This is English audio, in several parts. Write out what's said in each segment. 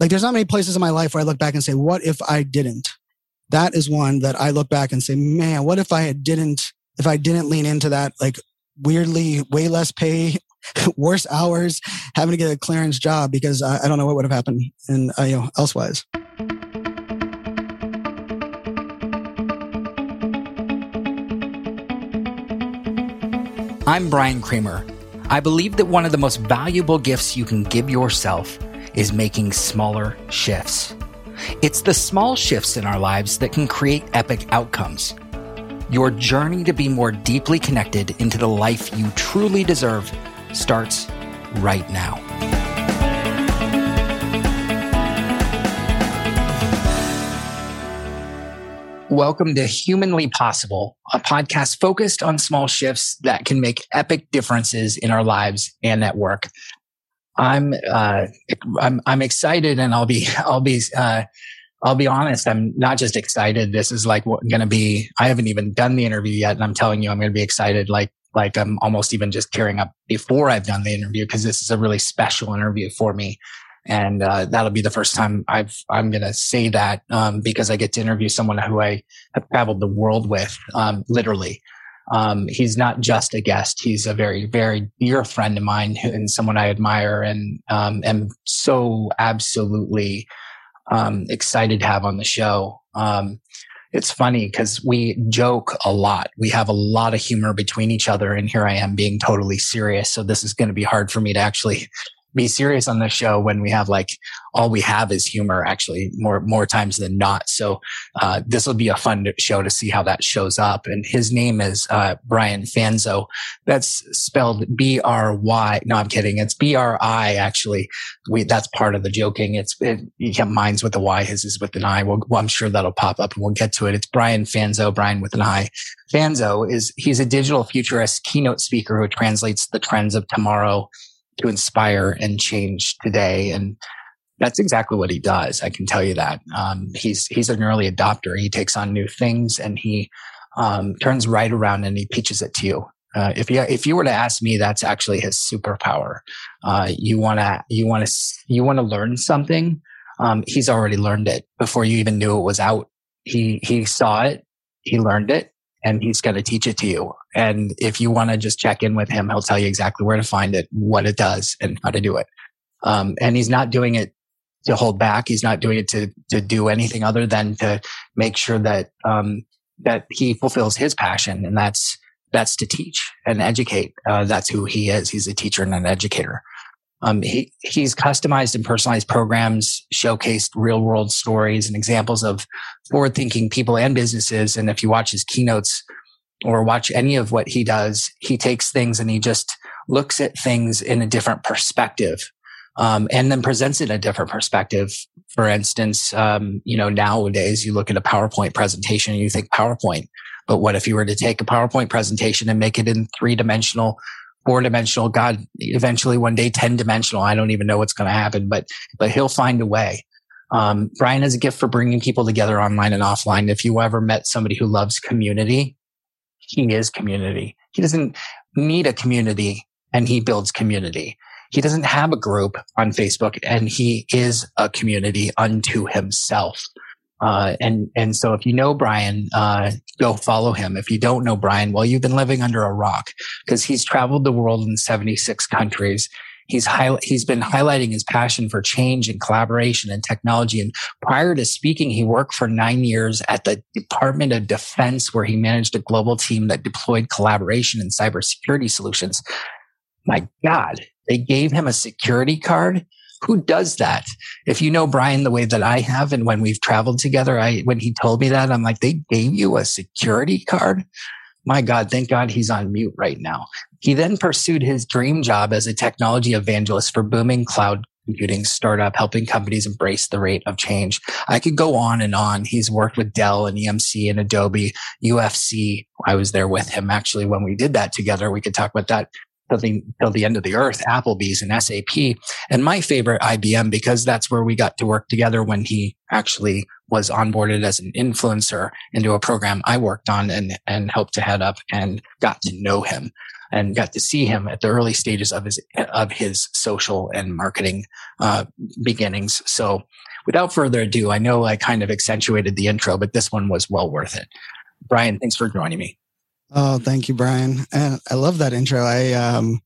like there's not many places in my life where I look back and say, what if I didn't? That is one that I look back and say, man, what if I didn't, if I didn't lean into that, like weirdly way less pay, worse hours, having to get a clearance job because I, I don't know what would have happened and uh, you know, elsewise. I'm Brian Kramer. I believe that one of the most valuable gifts you can give yourself is making smaller shifts. It's the small shifts in our lives that can create epic outcomes. Your journey to be more deeply connected into the life you truly deserve starts right now. Welcome to Humanly Possible, a podcast focused on small shifts that can make epic differences in our lives and at work. I'm uh, I'm I'm excited, and I'll be I'll be uh, I'll be honest. I'm not just excited. This is like going to be. I haven't even done the interview yet, and I'm telling you, I'm going to be excited. Like like I'm almost even just tearing up before I've done the interview because this is a really special interview for me and uh, that'll be the first time I've I'm going to say that um, because I get to interview someone who I have traveled the world with, um, literally. Um, he's not just a guest; he's a very, very dear friend of mine and someone I admire and um, am so absolutely um, excited to have on the show. Um, it's funny because we joke a lot. We have a lot of humor between each other, and here I am being totally serious. So this is going to be hard for me to actually be serious on this show when we have like all we have is humor actually more more times than not. So uh, this will be a fun show to see how that shows up. And his name is uh, brian fanzo. That's spelled b-r-y no i'm kidding. It's b-r-i actually. We that's part of the joking. It's it, yeah, mine's with a y his is with an i. Well, i'm sure that'll pop up and we'll get to it. It's brian fanzo brian with an i. Fanzo is he's a digital futurist keynote speaker who translates the trends of tomorrow to inspire and change today. And that's exactly what he does. I can tell you that. Um, he's, he's an early adopter. He takes on new things and he, um, turns right around and he pitches it to you. Uh, if you if you were to ask me, that's actually his superpower. Uh, you want to you want to you want to learn something. Um, he's already learned it before you even knew it was out. He he saw it, he learned it, and he's going to teach it to you. And if you want to just check in with him, he'll tell you exactly where to find it, what it does, and how to do it. Um, and he's not doing it to hold back. He's not doing it to to do anything other than to make sure that um, that he fulfills his passion, and that's that's to teach and educate. Uh, that's who he is. He's a teacher and an educator. Um, he, he's customized and personalized programs, showcased real world stories and examples of forward thinking people and businesses. And if you watch his keynotes or watch any of what he does, he takes things and he just looks at things in a different perspective. Um, and then presents it in a different perspective. For instance, um, you know, nowadays you look at a PowerPoint presentation and you think PowerPoint, but what if you were to take a PowerPoint presentation and make it in three dimensional four dimensional, God, eventually one day 10 dimensional. I don't even know what's going to happen, but, but he'll find a way. Um, Brian has a gift for bringing people together online and offline. If you ever met somebody who loves community, he is community. He doesn't need a community and he builds community. He doesn't have a group on Facebook and he is a community unto himself. Uh, and and so if you know Brian, uh, go follow him. If you don't know Brian, well, you've been living under a rock because he's traveled the world in 76 countries. He's high, he's been highlighting his passion for change and collaboration and technology. And prior to speaking, he worked for nine years at the Department of Defense, where he managed a global team that deployed collaboration and cybersecurity solutions. My God, they gave him a security card who does that? If you know Brian the way that I have, and when we've traveled together, I, when he told me that, I'm like, they gave you a security card? My God, thank God he's on mute right now. He then pursued his dream job as a technology evangelist for booming cloud computing startup, helping companies embrace the rate of change. I could go on and on. He's worked with Dell and EMC and Adobe, UFC. I was there with him actually when we did that together. We could talk about that till the, till the end of the earth, Applebee's and SAP. And my favorite, IBM, because that's where we got to work together when he actually was onboarded as an influencer into a program I worked on and, and helped to head up and got to know him. and got to see him at the early stages of his of his social and marketing uh, beginnings. So, without further ado, I know I kind of accentuated the intro, but this one was well worth it. Brian, thanks for joining me. Oh, thank you, Brian. And I love that intro. I um,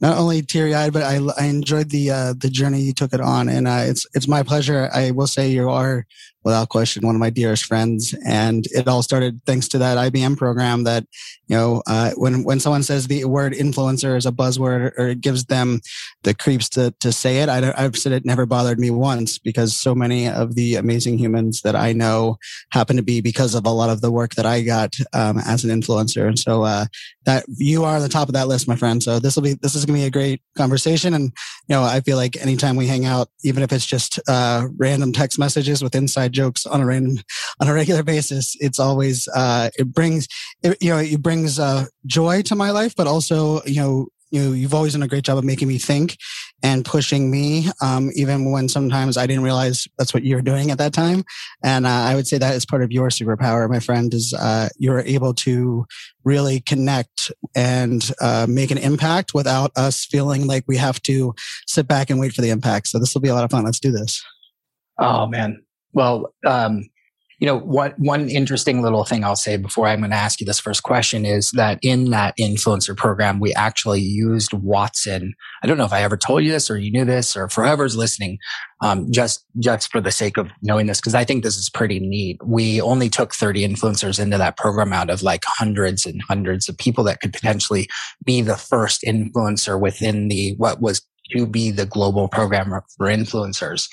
not only teary eyed, but I, I enjoyed the uh, the journey you took it on, and uh, it's it's my pleasure. I will say you are without question one of my dearest friends, and it all started thanks to that IBM program. That you know, uh, when when someone says the word influencer is a buzzword, or it gives them the creeps to to say it, I I've said it never bothered me once because so many of the amazing humans that I know happen to be because of a lot of the work that I got um, as an influencer, and so uh, that you are on the top of that list, my friend. So this will be this is going to be a great conversation. And, you know, I feel like anytime we hang out, even if it's just uh, random text messages with inside jokes on a random, on a regular basis, it's always, uh, it brings, it, you know, it brings uh, joy to my life, but also, you know, you know, you've always done a great job of making me think and pushing me, um, even when sometimes I didn't realize that's what you were doing at that time. And uh, I would say that is part of your superpower, my friend, is uh, you're able to really connect and uh, make an impact without us feeling like we have to sit back and wait for the impact. So this will be a lot of fun. Let's do this. Oh man. Well, um, you know, what one interesting little thing I'll say before I'm going to ask you this first question is that in that influencer program, we actually used Watson. I don't know if I ever told you this or you knew this or forever's listening, um, just, just for the sake of knowing this, because I think this is pretty neat. We only took 30 influencers into that program out of like hundreds and hundreds of people that could potentially be the first influencer within the, what was to be the global program for influencers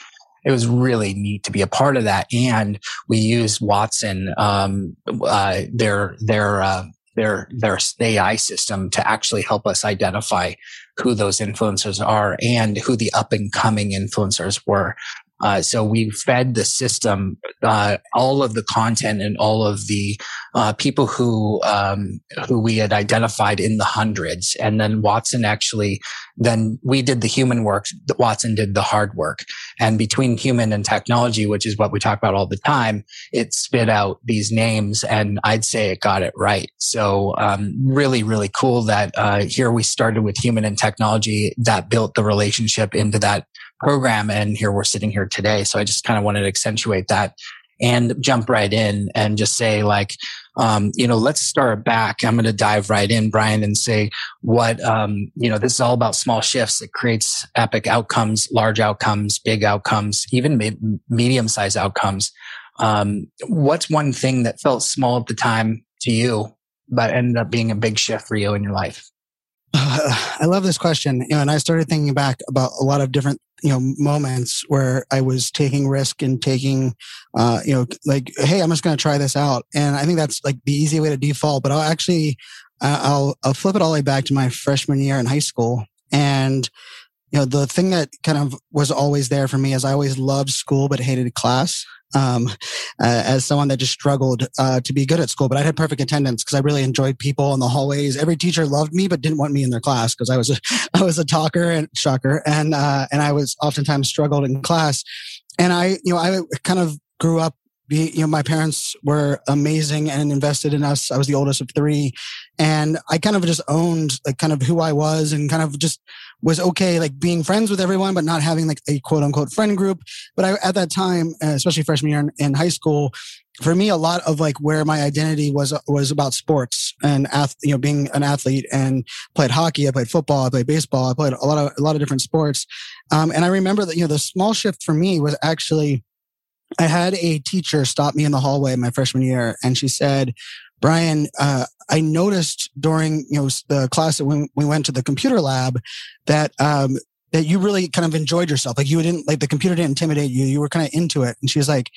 it was really neat to be a part of that. And we used Watson, um, uh, their, their, uh, their, their AI system to actually help us identify who those influencers are and who the up and coming influencers were. Uh, so we fed the system uh, all of the content and all of the uh, people who um, who we had identified in the hundreds, and then Watson actually then we did the human work. Watson did the hard work, and between human and technology, which is what we talk about all the time, it spit out these names, and I'd say it got it right. So um, really, really cool that uh, here we started with human and technology that built the relationship into that program. And here we're sitting here today. So I just kind of wanted to accentuate that and jump right in and just say like, um, you know, let's start back. I'm going to dive right in, Brian, and say what, um, you know, this is all about small shifts. It creates epic outcomes, large outcomes, big outcomes, even medium sized outcomes. Um, what's one thing that felt small at the time to you, but ended up being a big shift for you in your life? I love this question. You know, and I started thinking back about a lot of different, you know, moments where I was taking risk and taking, uh, you know, like, hey, I'm just going to try this out. And I think that's like the easy way to default. But I'll actually, I'll, I'll flip it all the way back to my freshman year in high school. And, you know, the thing that kind of was always there for me is I always loved school, but hated class um, uh, as someone that just struggled uh, to be good at school. But I had perfect attendance because I really enjoyed people in the hallways. Every teacher loved me, but didn't want me in their class because I was a, I was a talker and shocker, and uh, and I was oftentimes struggled in class. And I, you know, I kind of grew up you know, my parents were amazing and invested in us. I was the oldest of three. And I kind of just owned like kind of who I was and kind of just was okay, like being friends with everyone, but not having like a quote unquote friend group. But I, at that time, uh, especially freshman year in, in high school, for me, a lot of like where my identity was was about sports and you know being an athlete and played hockey, I played football, I played baseball, I played a lot of a lot of different sports. Um, and I remember that you know the small shift for me was actually I had a teacher stop me in the hallway my freshman year, and she said, "Brian, uh, I noticed during you know the class that when we went to the computer lab that um, that you really kind of enjoyed yourself. Like you didn't like the computer didn't intimidate you. You were kind of into it." And she was like,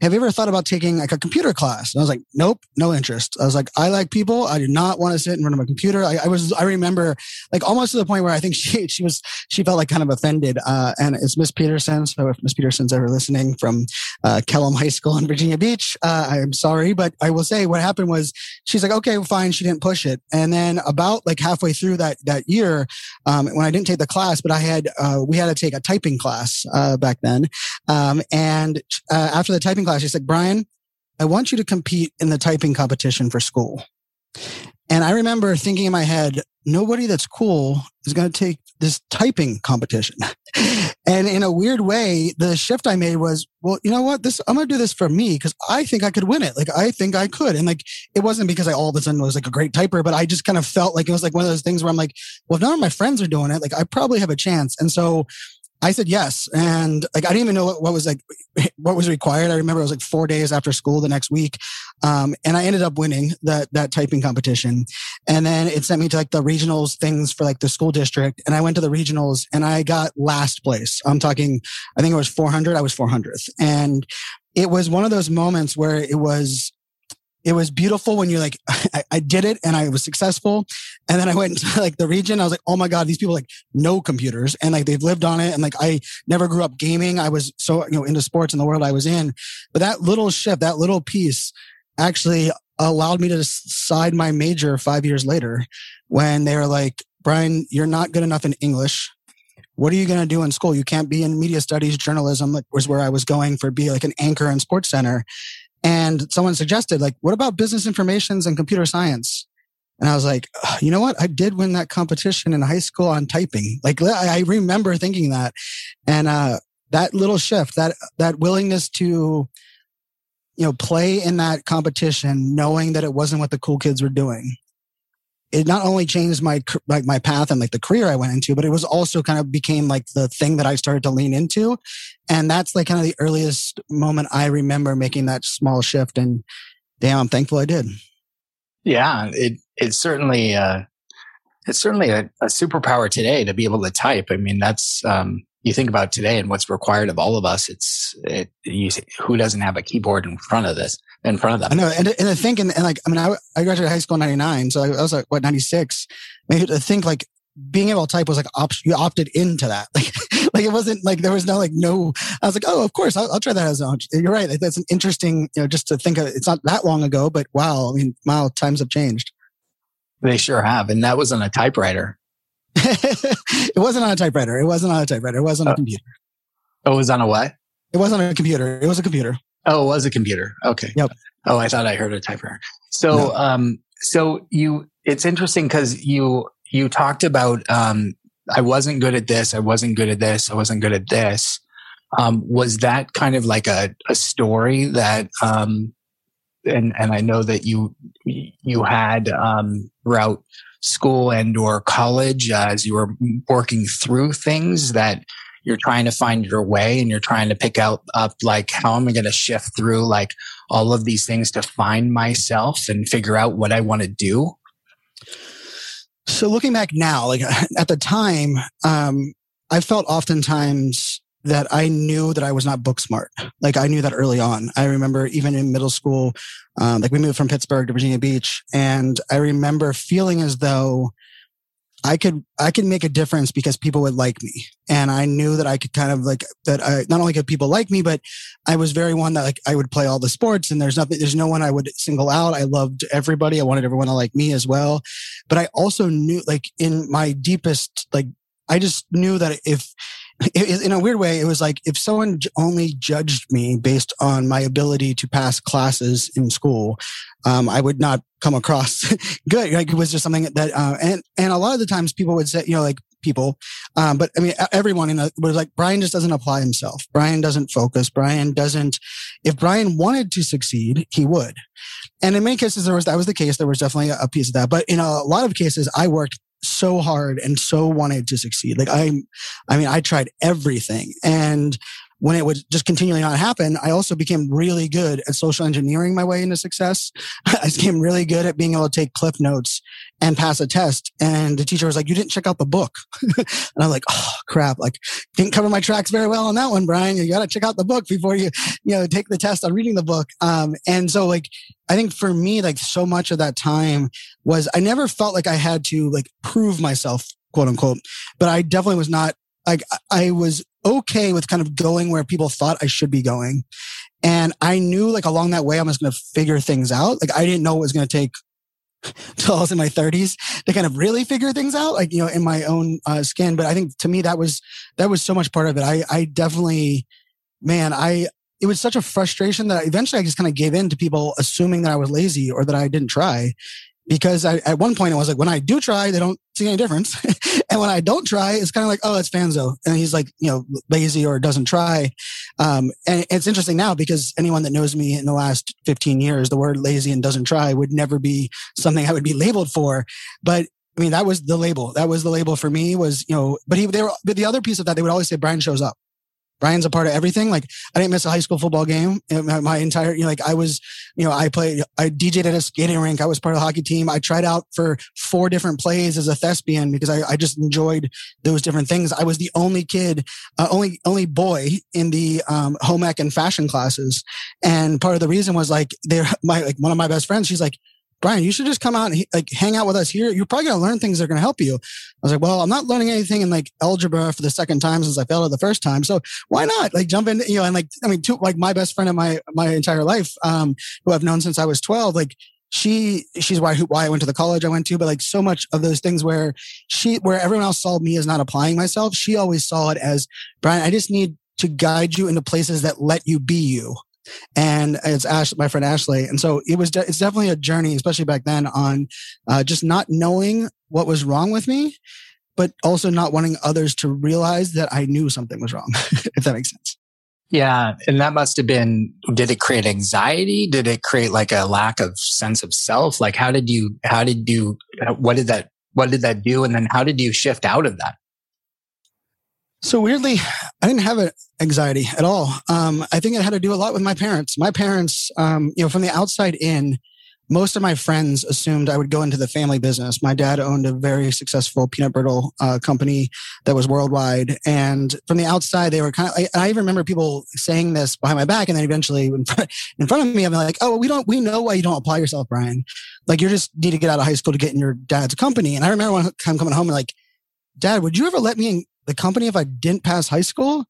have you ever thought about taking like a computer class? And I was like, nope, no interest. I was like, I like people. I do not want to sit in front of a computer. I, I was, I remember like almost to the point where I think she, she was, she felt like kind of offended. Uh, and it's Miss Peterson. So if Miss Peterson's ever listening from, uh, Kellam High School in Virginia Beach, uh, I'm sorry, but I will say what happened was she's like, okay, fine. She didn't push it. And then about like halfway through that, that year, um, when I didn't take the class, but I had, uh, we had to take a typing class, uh, back then. Um, and, uh, after the typing class, class. She said, Brian, I want you to compete in the typing competition for school. And I remember thinking in my head, nobody that's cool is going to take this typing competition. and in a weird way, the shift I made was, well, you know what? This, I'm going to do this for me because I think I could win it. Like, I think I could. And like, it wasn't because I all of a sudden was like a great typer, but I just kind of felt like it was like one of those things where I'm like, well, if none of my friends are doing it, like I probably have a chance. And so I said yes. And like, I didn't even know what, what was like, what was required. I remember it was like four days after school the next week. Um, and I ended up winning that, that typing competition. And then it sent me to like the regionals things for like the school district. And I went to the regionals and I got last place. I'm talking, I think it was 400. I was 400th. And it was one of those moments where it was it was beautiful when you're like, I, I, did it and I was successful. And then I went to like the region. I was like, oh my God, these people like know computers and like they've lived on it. And like I never grew up gaming. I was so, you know, into sports in the world I was in. But that little shift, that little piece actually allowed me to decide my major five years later when they were like, Brian, you're not good enough in English. What are you going to do in school? You can't be in media studies, journalism, like was where I was going for be like an anchor in sports center. And someone suggested, like, what about business informations and computer science? And I was like, you know what? I did win that competition in high school on typing. Like, I remember thinking that. And, uh, that little shift, that, that willingness to, you know, play in that competition, knowing that it wasn't what the cool kids were doing it not only changed my like my path and like the career I went into, but it was also kind of became like the thing that I started to lean into, and that's like kind of the earliest moment I remember making that small shift. And damn, I'm thankful I did. Yeah, it it's certainly uh, it's certainly a, a superpower today to be able to type. I mean, that's um, you think about today and what's required of all of us. It's it, you, who doesn't have a keyboard in front of this in front of them. I know, and and I think, and, and like, I mean, I, I graduated high school in '99, so I, was like, what, '96? Maybe to think like being able to type was like op- you opted into that, like, like it wasn't like there was no like no. I was like, oh, of course, I'll, I'll try that as an. You're right. That's an interesting, you know, just to think of. It's not that long ago, but wow, I mean, wow, times have changed. They sure have, and that was on a typewriter. it wasn't on a typewriter. It wasn't on a typewriter. It was on a oh. computer. Oh, it was on a what? It wasn't on a computer. It was a computer. Oh, it was a computer. Okay. Yep. Oh, I thought I heard a typewriter. So, no. um, so you, it's interesting because you, you talked about, um, I wasn't good at this. I wasn't good at this. I wasn't good at this. Um, was that kind of like a, a story that, um, and, and I know that you, you had, um, throughout school and or college uh, as you were working through things that you're trying to find your way and you're trying to pick out up like how am I going to shift through like all of these things to find myself and figure out what I want to do? So looking back now, like at the time, um, I felt oftentimes that I knew that I was not book smart. Like I knew that early on. I remember even in middle school, um, like we moved from Pittsburgh to Virginia Beach, and I remember feeling as though I could I could make a difference because people would like me, and I knew that I could kind of like that. I not only could people like me, but I was very one that like I would play all the sports, and there's nothing, there's no one I would single out. I loved everybody. I wanted everyone to like me as well, but I also knew like in my deepest like I just knew that if in a weird way, it was like if someone only judged me based on my ability to pass classes in school, um, I would not come across good. Like it was just something that, uh, and and a lot of the times people would say, you know, like people, um, but I mean, everyone in a, was like Brian just doesn't apply himself. Brian doesn't focus. Brian doesn't. If Brian wanted to succeed, he would. And in many cases, there was that was the case. There was definitely a piece of that. But in a lot of cases, I worked so hard and so wanted to succeed. Like I, I mean, I tried everything. And when it would just continually not happen, I also became really good at social engineering my way into success. I became really good at being able to take clip notes and pass a test. And the teacher was like, you didn't check out the book. and I'm like, oh crap. Like didn't cover my tracks very well on that one, Brian. You got to check out the book before you, you know, take the test on reading the book. Um, and so like, I think for me, like so much of that time was I never felt like I had to like prove myself, quote unquote, but I definitely was not like I was okay with kind of going where people thought I should be going. And I knew like along that way, I was going to figure things out. Like I didn't know it was going to take till I was in my 30s to kind of really figure things out, like, you know, in my own uh, skin. But I think to me, that was, that was so much part of it. I, I definitely, man, I, it was such a frustration that eventually I just kind of gave in to people assuming that I was lazy or that I didn't try because I, at one point I was like, when I do try, they don't see any difference. and when I don't try, it's kind of like, oh, it's Fanzo. And he's like, you know, lazy or doesn't try. Um, and it's interesting now because anyone that knows me in the last 15 years, the word lazy and doesn't try would never be something I would be labeled for. But I mean, that was the label. That was the label for me was, you know, but he, they were, but the other piece of that, they would always say Brian shows up. Brian's a part of everything. Like I didn't miss a high school football game. My, my, entire, you know, like I was, you know, I played, I DJed at a skating rink. I was part of the hockey team. I tried out for four different plays as a thespian because I, I just enjoyed those different things. I was the only kid, uh, only, only boy in the, um, home ec and fashion classes. And part of the reason was like, they're my, like one of my best friends. She's like, Brian, you should just come out and like hang out with us here. You're probably going to learn things that are going to help you. I was like, well, I'm not learning anything in like algebra for the second time since I failed it the first time. So why not like jump in, you know, and like, I mean, two, like my best friend in my, my entire life, um, who I've known since I was 12, like she, she's why, why I went to the college I went to, but like so much of those things where she, where everyone else saw me as not applying myself, she always saw it as Brian, I just need to guide you into places that let you be you and it's Ash, my friend Ashley. And so it was, de- it's definitely a journey, especially back then on uh, just not knowing what was wrong with me, but also not wanting others to realize that I knew something was wrong, if that makes sense. Yeah. And that must have been, did it create anxiety? Did it create like a lack of sense of self? Like, how did you, how did you, what did that, what did that do? And then how did you shift out of that? So weirdly, I didn't have anxiety at all. Um, I think it had to do a lot with my parents. My parents, um, you know, from the outside in, most of my friends assumed I would go into the family business. My dad owned a very successful peanut brittle uh, company that was worldwide, and from the outside, they were kind of. I, I, even remember people saying this behind my back, and then eventually in front, in front of me, I'm like, "Oh, we don't. We know why you don't apply yourself, Brian. Like you just need to get out of high school to get in your dad's company." And I remember one time coming home and like, "Dad, would you ever let me in, the company if I didn't pass high school?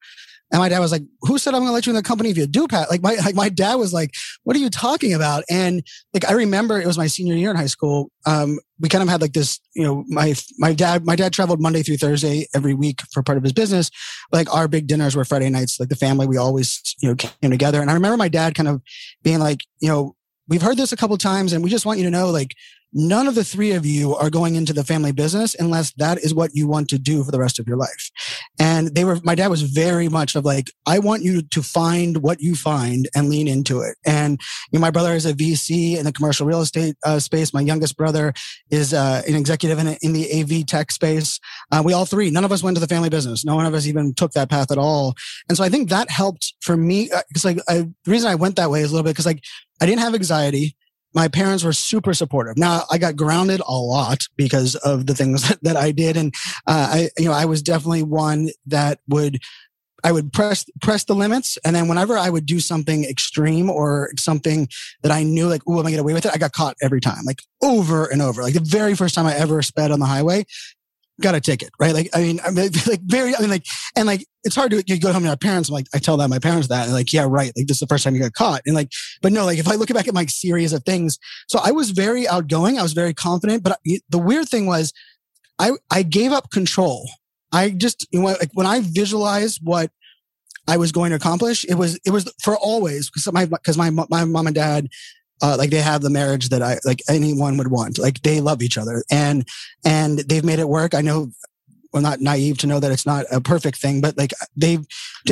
And my dad was like, who said I'm going to let you in the company if you do pass? Like my, like my dad was like, what are you talking about? And like, I remember it was my senior year in high school. Um, we kind of had like this, you know, my, my dad, my dad traveled Monday through Thursday every week for part of his business. Like our big dinners were Friday nights. Like the family, we always, you know, came together. And I remember my dad kind of being like, you know, we've heard this a couple times and we just want you to know, like, none of the three of you are going into the family business unless that is what you want to do for the rest of your life. And they were, my dad was very much of like, I want you to find what you find and lean into it. And you know, my brother is a VC in the commercial real estate uh, space. My youngest brother is uh, an executive in, in, the AV tech space. Uh, we all three, none of us went to the family business. No one of us even took that path at all. And so I think that helped for me. Because uh, like I, the reason I went that way is a little bit because like I didn't have anxiety my parents were super supportive. Now I got grounded a lot because of the things that, that I did. And, uh, I, you know, I was definitely one that would, I would press, press the limits. And then whenever I would do something extreme or something that I knew like, oh, I'm gonna get away with it. I got caught every time, like over and over. Like the very first time I ever sped on the highway, got a ticket, right? Like, I mean, I'm like very, I mean, like, and like, it's hard to you go home to my parents. I'm like, I tell that my parents that, and like, yeah, right. Like, this is the first time you got caught. And like, but no, like, if I look back at my series of things, so I was very outgoing. I was very confident. But the weird thing was, I I gave up control. I just, you know, like when I visualized what I was going to accomplish, it was it was for always because my because my my mom and dad uh, like they have the marriage that I like anyone would want. Like they love each other and and they've made it work. I know well not naive to know that it's not a perfect thing, but like they've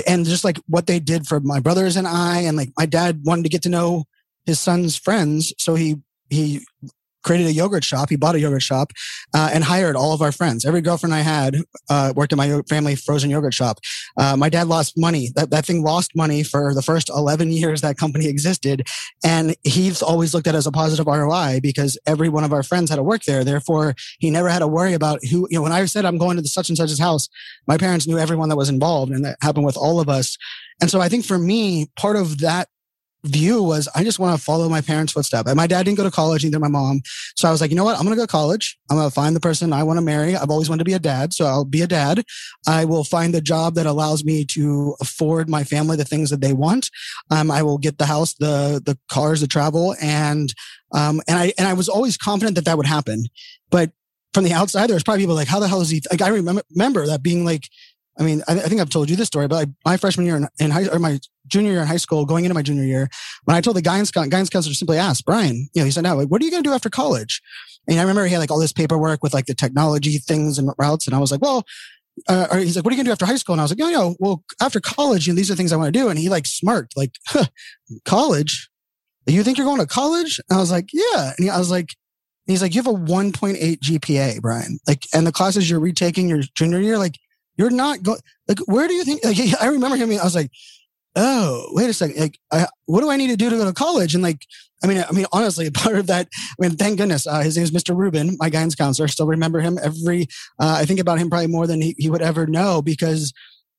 and just like what they did for my brothers and I and like my dad wanted to get to know his son's friends, so he he created a yogurt shop. He bought a yogurt shop uh, and hired all of our friends. Every girlfriend I had uh, worked in my family frozen yogurt shop. Uh, my dad lost money. That, that thing lost money for the first 11 years that company existed. And he's always looked at as a positive ROI because every one of our friends had to work there. Therefore, he never had to worry about who, you know, when I said I'm going to the such and such's house, my parents knew everyone that was involved and that happened with all of us. And so I think for me, part of that view was I just want to follow my parents' footsteps. And my dad didn't go to college, neither my mom. So I was like, you know what? I'm going to go to college. I'm going to find the person I want to marry. I've always wanted to be a dad. So I'll be a dad. I will find the job that allows me to afford my family the things that they want. Um, I will get the house, the, the cars, the travel. And, um, and I, and I was always confident that that would happen. But from the outside, there's probably people like, how the hell is he? Like, I remember, remember that being like, I mean, I, I, think I've told you this story, but like my freshman year in, in, high or my junior year in high school, going into my junior year, when I told the guidance guidance counselor simply asked Brian, you know, he said, "Now, like, what are you going to do after college?" And I remember he had like all this paperwork with like the technology things and routes, and I was like, "Well." Uh, he's like, "What are you gonna do after high school?" And I was like, "No, no. Well, after college, you know, these are things I want to do." And he like smirked, like, huh, "College? You think you're going to college?" And I was like, "Yeah." And he, I was like, he's like, "You have a 1.8 GPA, Brian. Like, and the classes you're retaking your junior year, like, you're not going, like, where do you think, like, I remember him, I was like, oh, wait a second. Like, I, what do I need to do to go to college? And like, I mean, I mean, honestly, part of that, I mean, thank goodness, uh, his name is Mr. Rubin, my guidance counselor. Still remember him every, uh, I think about him probably more than he, he would ever know because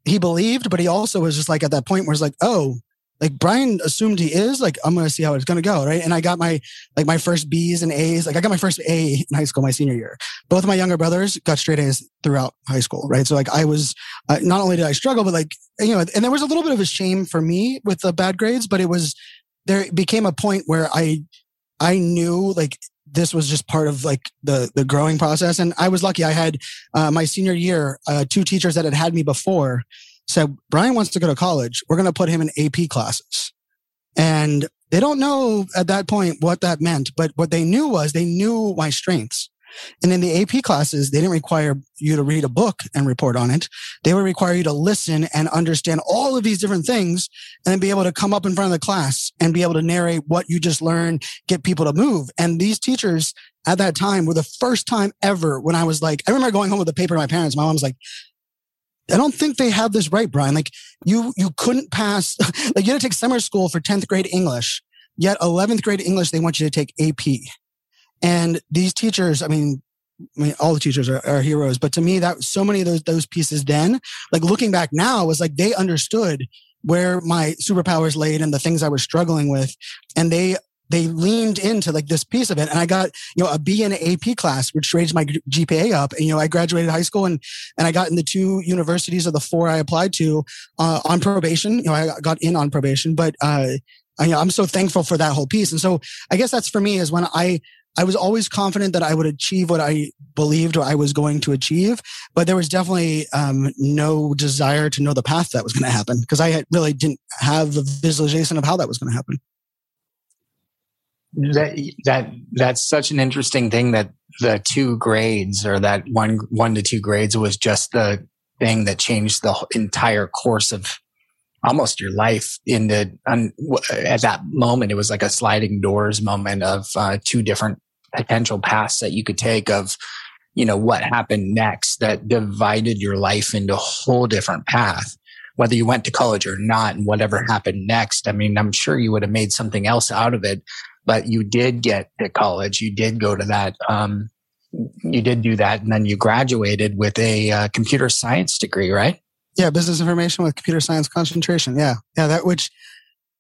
he believed, but he also was just like at that point where it's like, oh, like Brian assumed he is, like, I'm to see how it's to go. Right. And I got my, like my first B's and A's. Like I got my first A in high school, my senior year. Both of my younger brothers got straight A's throughout high school. Right. So like I was, uh, not only did I struggle, but like, you know, and there was a little bit of a shame for me with the bad grades, but it was, there became a point where I, I knew like this was just part of like the the growing process and i was lucky i had uh, my senior year uh, two teachers that had had me before said, Brian wants to go to college. We're going to put him in AP classes. And they don't know at that point what that meant, but what they knew was they knew my strengths. And in the AP classes, they didn't require you to read a book and report on it. They would require you to listen and understand all of these different things and then be able to come up in front of the class and be able to narrate what you just learned, get people to move. And these teachers at that time were the first time ever when I was like, I remember going home with a paper to my parents. My mom was like, I don't think they have this right, Brian. Like you, you couldn't pass, like you had to take summer school for 10th grade English, yet 11th grade English, they want you to take AP. And these teachers, I mean, I mean, all the teachers are, are heroes, but to me, that so many of those, those pieces then, like looking back now was like they understood where my superpowers laid and the things I was struggling with. And they they leaned into like this piece of it. And I got, you know, a B in AP class, which raised my GPA up. And, you know, I graduated high school and, and I got in the two universities of the four I applied to, uh, on probation. You know, I got in on probation, but, uh, I, you know, I'm so thankful for that whole piece. And so I guess that's for me is when I, I was always confident that I would achieve what I believed I was going to achieve, but there was definitely um, no desire to know the path that was going to happen because I really didn't have the visualization of how that was going to happen that that that's such an interesting thing that the two grades or that one one to two grades was just the thing that changed the entire course of almost your life into um, at that moment. It was like a sliding doors moment of uh, two different potential paths that you could take of you know what happened next that divided your life into a whole different path whether you went to college or not and whatever happened next. I mean i'm sure you would have made something else out of it but you did get to college. You did go to that. Um, you did do that, and then you graduated with a uh, computer science degree, right? Yeah, business information with computer science concentration. Yeah, yeah. That which,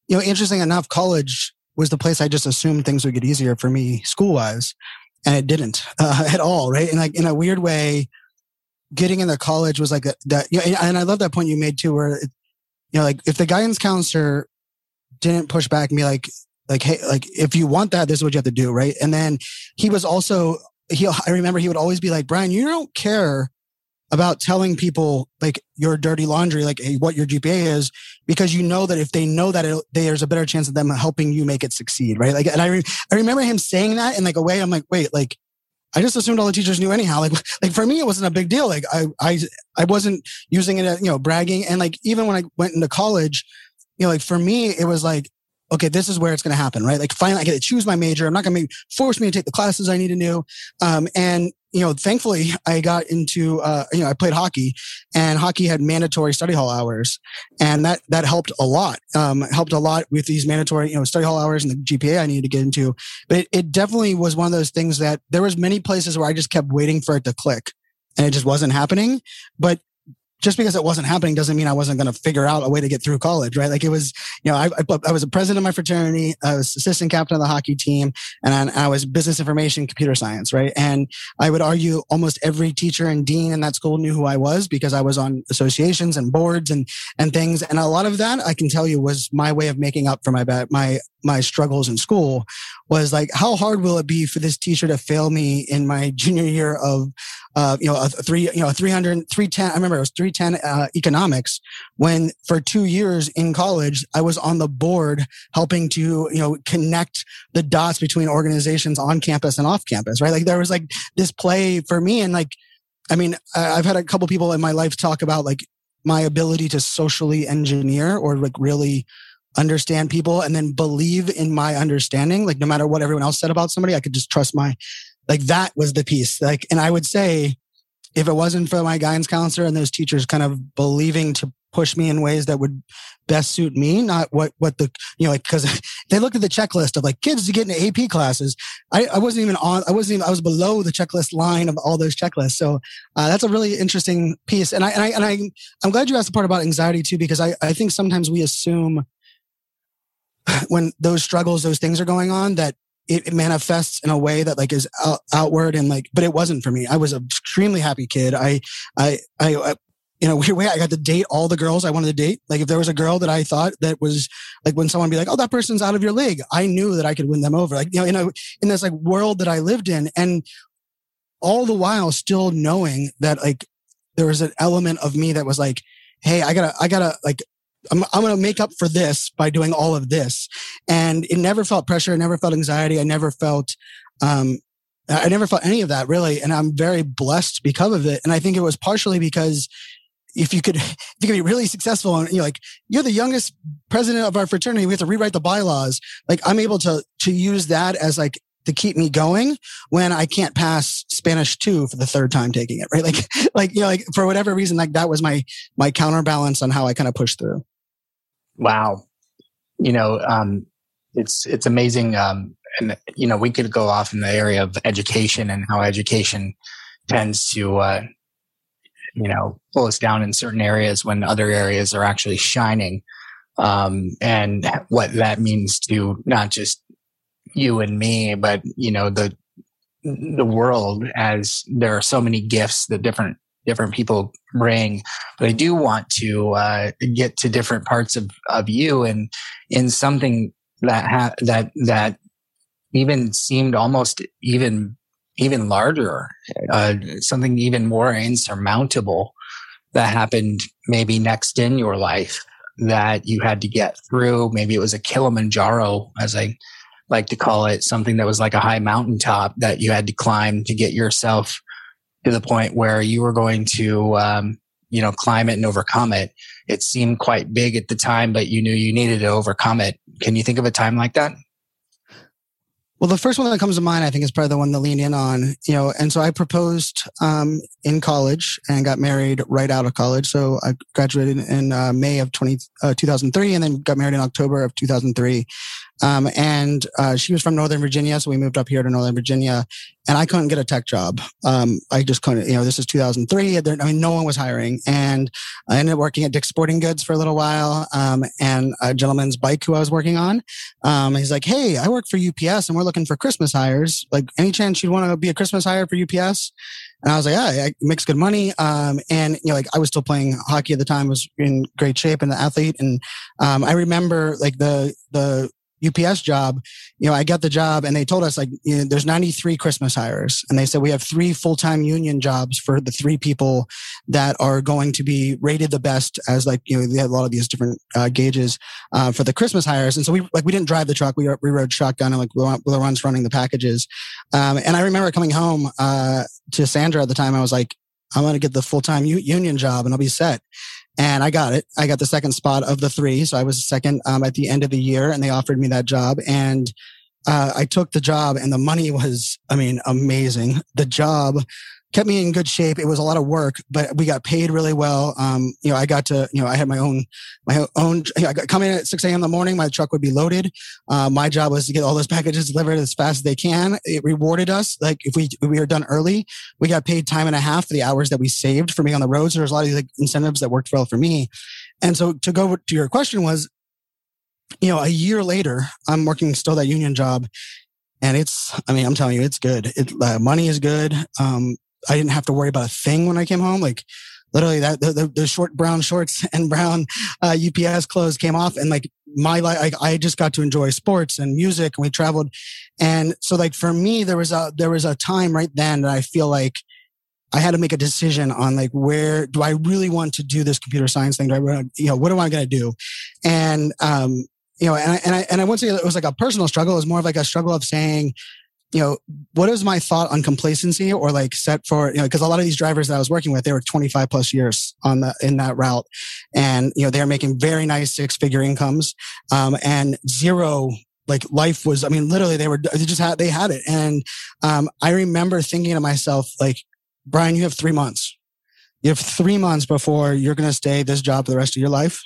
you know, interesting enough, college was the place I just assumed things would get easier for me school wise, and it didn't uh, at all. Right, and like in a weird way, getting into college was like that. that you know, and I love that point you made too, where it, you know, like if the guidance counselor didn't push back and be like, like hey like if you want that this is what you have to do right and then he was also he i remember he would always be like brian you don't care about telling people like your dirty laundry like hey, what your gpa is because you know that if they know that it, there's a better chance of them helping you make it succeed right like and i re- i remember him saying that in like a way i'm like wait like I just assumed all the teachers knew anyhow. Like, like for me, it wasn't a big deal. Like I, I, I wasn't using it, as, you know, bragging. And like, even when I went into college, you know, like for me, it was like, okay, this is where it's going to happen, right? Like finally I get to choose my major. I'm not going to be force me to take the classes I need to do. Um, and, you know, thankfully I got into, uh, you know, I played hockey and hockey had mandatory study hall hours and that, that helped a lot. Um, helped a lot with these mandatory, you know, study hall hours and the GPA I needed to get into. But it, it definitely was one of those things that there was many places where I just kept waiting for it to click and it just wasn't happening. But just because it wasn't happening doesn't mean I wasn't going to figure out a way to get through college, right? Like it was, you know, I, I, was a president of my fraternity, I was assistant captain of the hockey team, and I, was business information, computer science, right? And I would argue almost every teacher and dean in that school knew who I was because I was on associations and boards and and things. And a lot of that I can tell you was my way of making up for my bad, my my struggles in school was like, how hard will it be for this teacher to fail me in my junior year of, uh, you know, a three, you know, 300, 310, I remember it was 310 uh, economics when for two years in college, I was on the board helping to, you know, connect the dots between organizations on campus and off campus, right? Like there was like this play for me and like, I mean, I've had a couple people in my life talk about like my ability to socially engineer or like really understand people and then believe in my understanding. Like no matter what everyone else said about somebody, I could just trust my, like that was the piece. Like, and I would say if it wasn't for my guidance counselor and those teachers kind of believing to push me in ways that would best suit me, not what, what the, you know, like, cause they looked at the checklist of like kids to get into AP classes. I, I wasn't even on, I wasn't even, I was below the checklist line of all those checklists. So, uh, that's a really interesting piece. And I, and I, and I, I'm glad you asked the part about anxiety too, because I, I think sometimes we assume when those struggles, those things are going on that it, manifests in a way that like is out, outward and like, but it wasn't for me. I was an extremely happy kid. I, I, I, in a weird way, I got to date all the girls I wanted to date. Like if there was a girl that I thought that was like when someone be like, "Oh, that person's out of your league," I knew that I could win them over. Like you know, in a in this like world that I lived in, and all the while still knowing that like there was an element of me that was like, "Hey, I gotta, I gotta like." I'm, I'm going to make up for this by doing all of this. And it never felt pressure. I never felt anxiety. I never felt, um, I never felt any of that really. And I'm very blessed because of it. And I think it was partially because if you could if you could be really successful and you're like you're the youngest president of our fraternity we have to rewrite the bylaws like i'm able to to use that as like to keep me going when i can't pass spanish 2 for the third time taking it right like like you know like for whatever reason like that was my my counterbalance on how i kind of pushed through wow you know um it's it's amazing um and you know we could go off in the area of education and how education tends to uh you know, pull us down in certain areas when other areas are actually shining. Um, and what that means to not just you and me, but, you know, the, the world as there are so many gifts that different different people bring but i do want to uh, get to different parts of, of you and in something that ha- that that even seemed almost even even larger, uh, something even more insurmountable that happened maybe next in your life that you had to get through. Maybe it was a Kilimanjaro, as I like to call it, something that was like a high mountaintop that you had to climb to get yourself to the point where you were going to, um, you know, climb it and overcome it. It seemed quite big at the time, but you knew you needed to overcome it. Can you think of a time like that? Well, the first one that comes to mind, I think, is probably the one to lean in on, you know, and so I proposed um, in college and got married right out of college. So I graduated in uh, May of 20, uh, 2003 and then got married in October of 2003. Um, and uh, she was from Northern Virginia, so we moved up here to Northern Virginia, and I couldn't get a tech job. Um, I just couldn't. You know, this is 2003. I mean, no one was hiring, and I ended up working at Dick's Sporting Goods for a little while. Um, and a gentleman's bike who I was working on, um, he's like, "Hey, I work for UPS, and we're looking for Christmas hires. Like, any chance you'd want to be a Christmas hire for UPS?" And I was like, yeah, it makes good money. Um, and you know, like I was still playing hockey at the time, was in great shape and the athlete. And, um, I remember like the, the UPS job, you know, I got the job and they told us like, you know, there's 93 Christmas hires. And they said we have three full-time union jobs for the three people that are going to be rated the best as like, you know, they had a lot of these different uh, gauges uh, for the Christmas hires. And so we, like, we didn't drive the truck. We, we rode shotgun and like the runs running the packages. Um, and I remember coming home uh, to Sandra at the time. I was like, I'm going to get the full-time u- union job and I'll be set and I got it. I got the second spot of the three. So I was second um, at the end of the year and they offered me that job. And uh, I took the job and the money was, I mean, amazing. The job kept me in good shape. It was a lot of work, but we got paid really well. Um, you know, I got to, you know, I had my own, my own, you know, I got coming in at 6 a.m. in the morning. My truck would be loaded. Uh, my job was to get all those packages delivered as fast as they can. It rewarded us. Like if we, if we were done early, we got paid time and a half for the hours that we saved for being on the road. So there's a lot of like incentives that worked well for me. And so to go to your question was, you know, a year later, I'm working still that union job and it's i mean i'm telling you it's good it uh, money is good um I didn't have to worry about a thing when I came home. Like literally that the, the, the short brown shorts and brown uh, UPS clothes came off, and like my life, I, I just got to enjoy sports and music, and we traveled, and so like for me, there was a there was a time right then that I feel like I had to make a decision on like where do I really want to do this computer science thing? Do I you know what am I going to do? And um, you know, and I, and I and I wouldn't say it was like a personal struggle. It was more of like a struggle of saying, you know, what is my thought on complacency or like set for, you know, because a lot of these drivers that I was working with, they were 25 plus years on the, in that route. And, you know, they're making very nice six figure incomes, um, and zero like life was, I mean, literally they were, they just had, they had it. And, um, I remember thinking to myself, like, Brian, you have three months. You have three months before you're going to stay this job for the rest of your life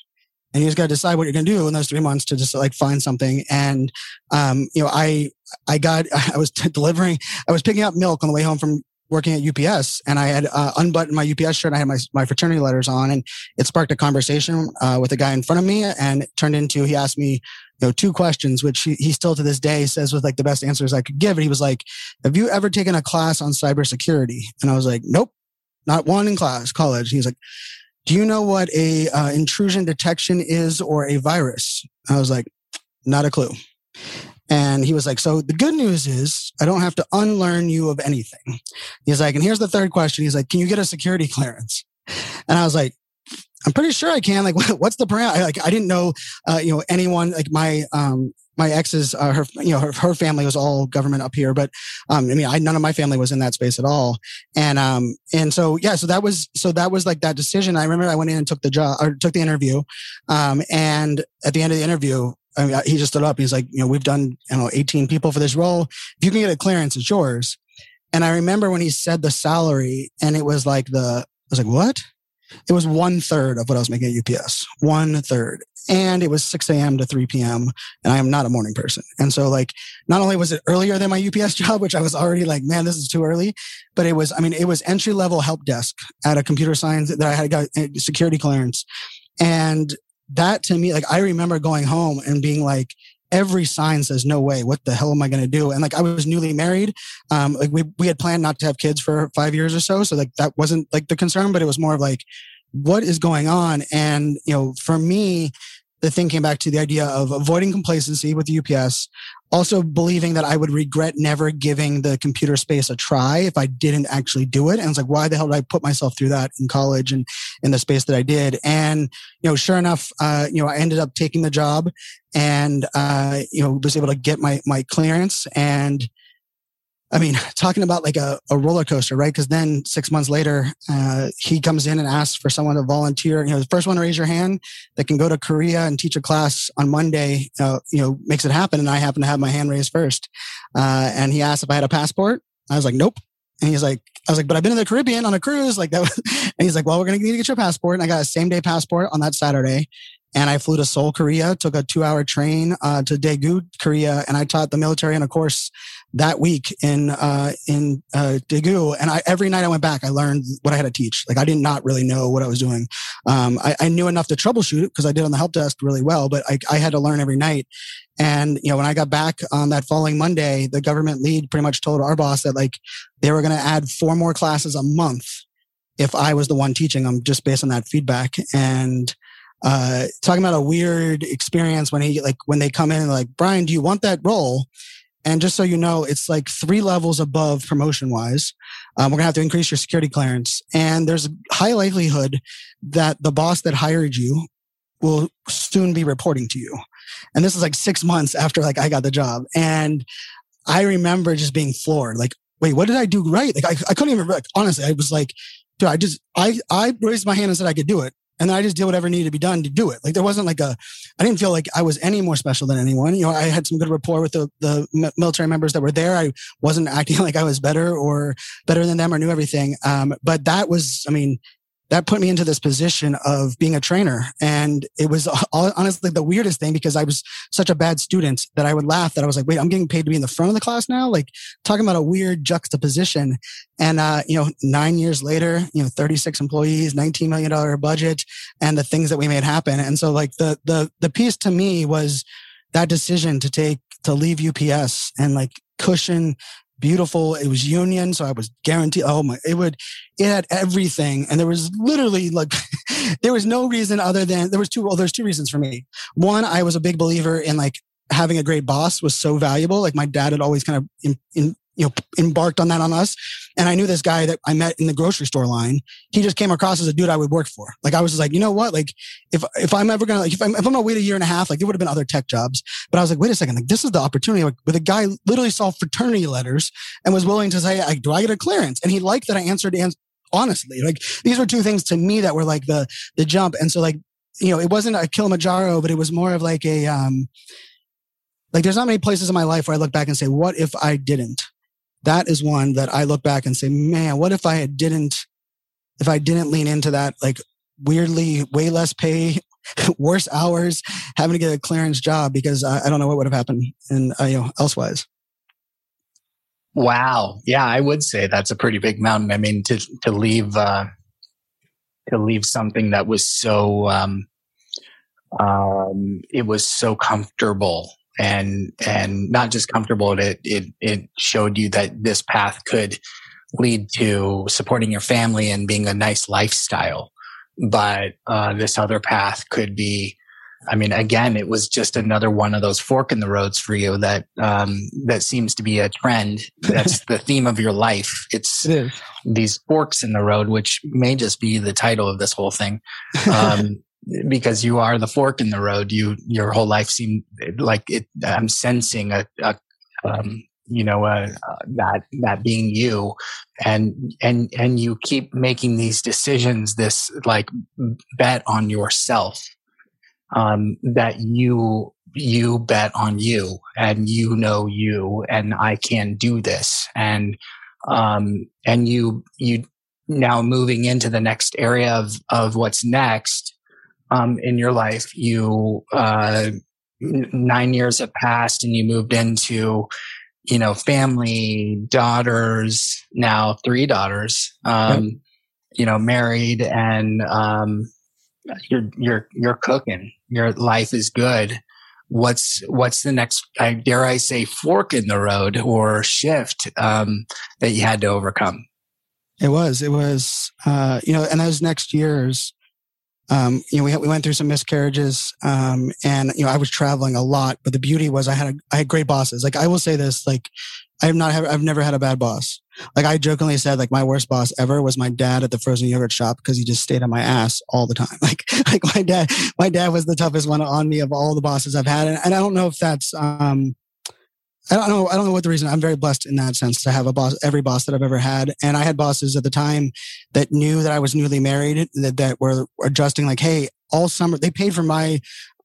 and you just got to decide what you're going to do in those three months to just like find something. And, um, you know, I, I got, I was delivering, I was picking up milk on the way home from working at UPS and I had uh, unbuttoned my UPS shirt. I had my, my fraternity letters on and it sparked a conversation uh, with a guy in front of me and it turned into, he asked me, you know, two questions, which he, he still to this day says was like the best answers I could give. And he was like, have you ever taken a class on cybersecurity? And I was like, nope, not one in class, college. He's like, do you know what a uh, intrusion detection is or a virus? I was like, not a clue. And he was like, so the good news is I don't have to unlearn you of anything. He's like, and here's the third question. He's like, can you get a security clearance? And I was like, I'm pretty sure I can. Like, what's the parameter? Like, I didn't know, uh, you know, anyone like my, um, my ex's, uh, her, you know, her, her family was all government up here, but, um, I mean, I, none of my family was in that space at all. And, um, and so, yeah, so that was, so that was like that decision. I remember I went in and took the job or took the interview. Um, and at the end of the interview, I mean, he just stood up. He's like, you know, we've done, you know, 18 people for this role. If you can get a clearance, it's yours. And I remember when he said the salary and it was like the, I was like, what? It was one third of what I was making at UPS. One third and it was 6 a.m. to 3 p.m. And I am not a morning person. And so like, not only was it earlier than my UPS job, which I was already like, man, this is too early, but it was, I mean, it was entry level help desk at a computer science that I had got uh, security clearance. And that to me, like, I remember going home and being like, every sign says no way what the hell am i going to do and like i was newly married um like we, we had planned not to have kids for five years or so so like that wasn't like the concern but it was more of like what is going on? And, you know, for me, the thing came back to the idea of avoiding complacency with UPS, also believing that I would regret never giving the computer space a try if I didn't actually do it. And it's like, why the hell did I put myself through that in college and in the space that I did? And, you know, sure enough, uh, you know, I ended up taking the job and, uh, you know, was able to get my, my clearance and, I mean, talking about like a, a roller coaster, right? Because then six months later, uh, he comes in and asks for someone to volunteer. You know, the first one to raise your hand that can go to Korea and teach a class on Monday, uh, you know, makes it happen. And I happen to have my hand raised first. Uh, and he asked if I had a passport. I was like, nope. And he's like, I was like, but I've been in the Caribbean on a cruise. Like that was, and he's like, well, we're going to need to get your passport. And I got a same day passport on that Saturday and I flew to Seoul, Korea, took a two hour train uh, to Daegu, Korea, and I taught the military in a course that week in uh, in uh, Daegu. And I, every night I went back, I learned what I had to teach. Like I did not really know what I was doing. Um, I, I, knew enough to troubleshoot because I did on the help desk really well, but I, I, had to learn every night. And you know, when I got back on that following Monday, the government lead pretty much told our boss that like they were going to add four more classes a month if I was the one teaching them, just based on that feedback. And uh, talking about a weird experience when he like when they come in and like Brian, do you want that role? And just so you know, it's like three levels above promotion wise. Um, we're gonna have to increase your security clearance, and there's a high likelihood that the boss that hired you will soon be reporting to you. And this is like six months after like I got the job, and I remember just being floored. Like, wait, what did I do right? Like, I, I couldn't even like, honestly. I was like, dude, I just I I raised my hand and said I could do it and I just did whatever needed to be done to do it. Like there wasn't like a, I didn't feel like I was any more special than anyone. You know, I had some good rapport with the the military members that were there. I wasn't acting like I was better or better than them or knew everything. Um, but that was, I mean, that put me into this position of being a trainer. And it was honestly the weirdest thing because I was such a bad student that I would laugh that I was like, wait, I'm getting paid to be in the front of the class now? Like talking about a weird juxtaposition. And, uh, you know, nine years later, you know, 36 employees, $19 million budget and the things that we made happen. And so like the, the, the piece to me was that decision to take, to leave UPS and like cushion beautiful. It was union, so I was guaranteed. Oh my! It would. It had everything, and there was literally like there was no reason other than there was two. Well, there's two reasons for me. One, I was a big believer in like having a great boss was so valuable. Like my dad had always kind of in, in, you know, embarked on that on us. And I knew this guy that I met in the grocery store line. He just came across as a dude I would work for. Like I was just like, you know what? Like if, if I'm ever to, like, if I'm, if I'm to wait a year and a half, like there would have been other tech jobs. But I was like, wait a second. Like this is the opportunity like, with a guy literally saw fraternity letters and was willing to say, like, do I get a clearance? And he liked that I answered honestly. Like these were two things to me that were like the, the jump. And so like, you know, it wasn't a Kilimanjaro, but it was more of like a, um, like there's not many places in my life where I look back and say, what if I didn't? That is one that I look back and say, man, what if I didn't, if I didn't lean into that, like weirdly way less pay, worse hours, having to get a clearance job because I, I don't know what would have happened and uh, you know, elsewise. Wow. Yeah, I would say that's a pretty big mountain. I mean, to, to leave, uh, to leave something that was so, um, um, it was so comfortable and and not just comfortable it it it showed you that this path could lead to supporting your family and being a nice lifestyle. But uh, this other path could be i mean again it was just another one of those fork in the roads for you that um, that seems to be a trend. That's the theme of your life. It's it these forks in the road which may just be the title of this whole thing. Um, because you are the fork in the road. You your whole life seemed like it. I'm sensing a, a um, you know uh, uh, that that being you, and and and you keep making these decisions. This like bet on yourself. Um, that you you bet on you and you know you and I can do this and um and you you now moving into the next area of of what's next um, in your life. You uh, nine years have passed, and you moved into you know family, daughters, now three daughters. Um, yep. You know, married, and um, you're you're you're cooking. Your life is good. What's what's the next? I dare I say, fork in the road or shift um, that you had to overcome? It was. It was. Uh, you know, and those next years um, you know, we, we went through some miscarriages, um, and, you know, I was traveling a lot, but the beauty was I had, a, I had great bosses. Like, I will say this, like, I have not, have, I've never had a bad boss. Like, I jokingly said, like, my worst boss ever was my dad at the frozen yogurt shop because he just stayed on my ass all the time. Like, like my dad, my dad was the toughest one on me of all the bosses I've had. And, and I don't know if that's, um, I don't know. I don't know what the reason. I'm very blessed in that sense to have a boss, every boss that I've ever had. And I had bosses at the time that knew that I was newly married, that, that were adjusting like, Hey, all summer, they paid for my,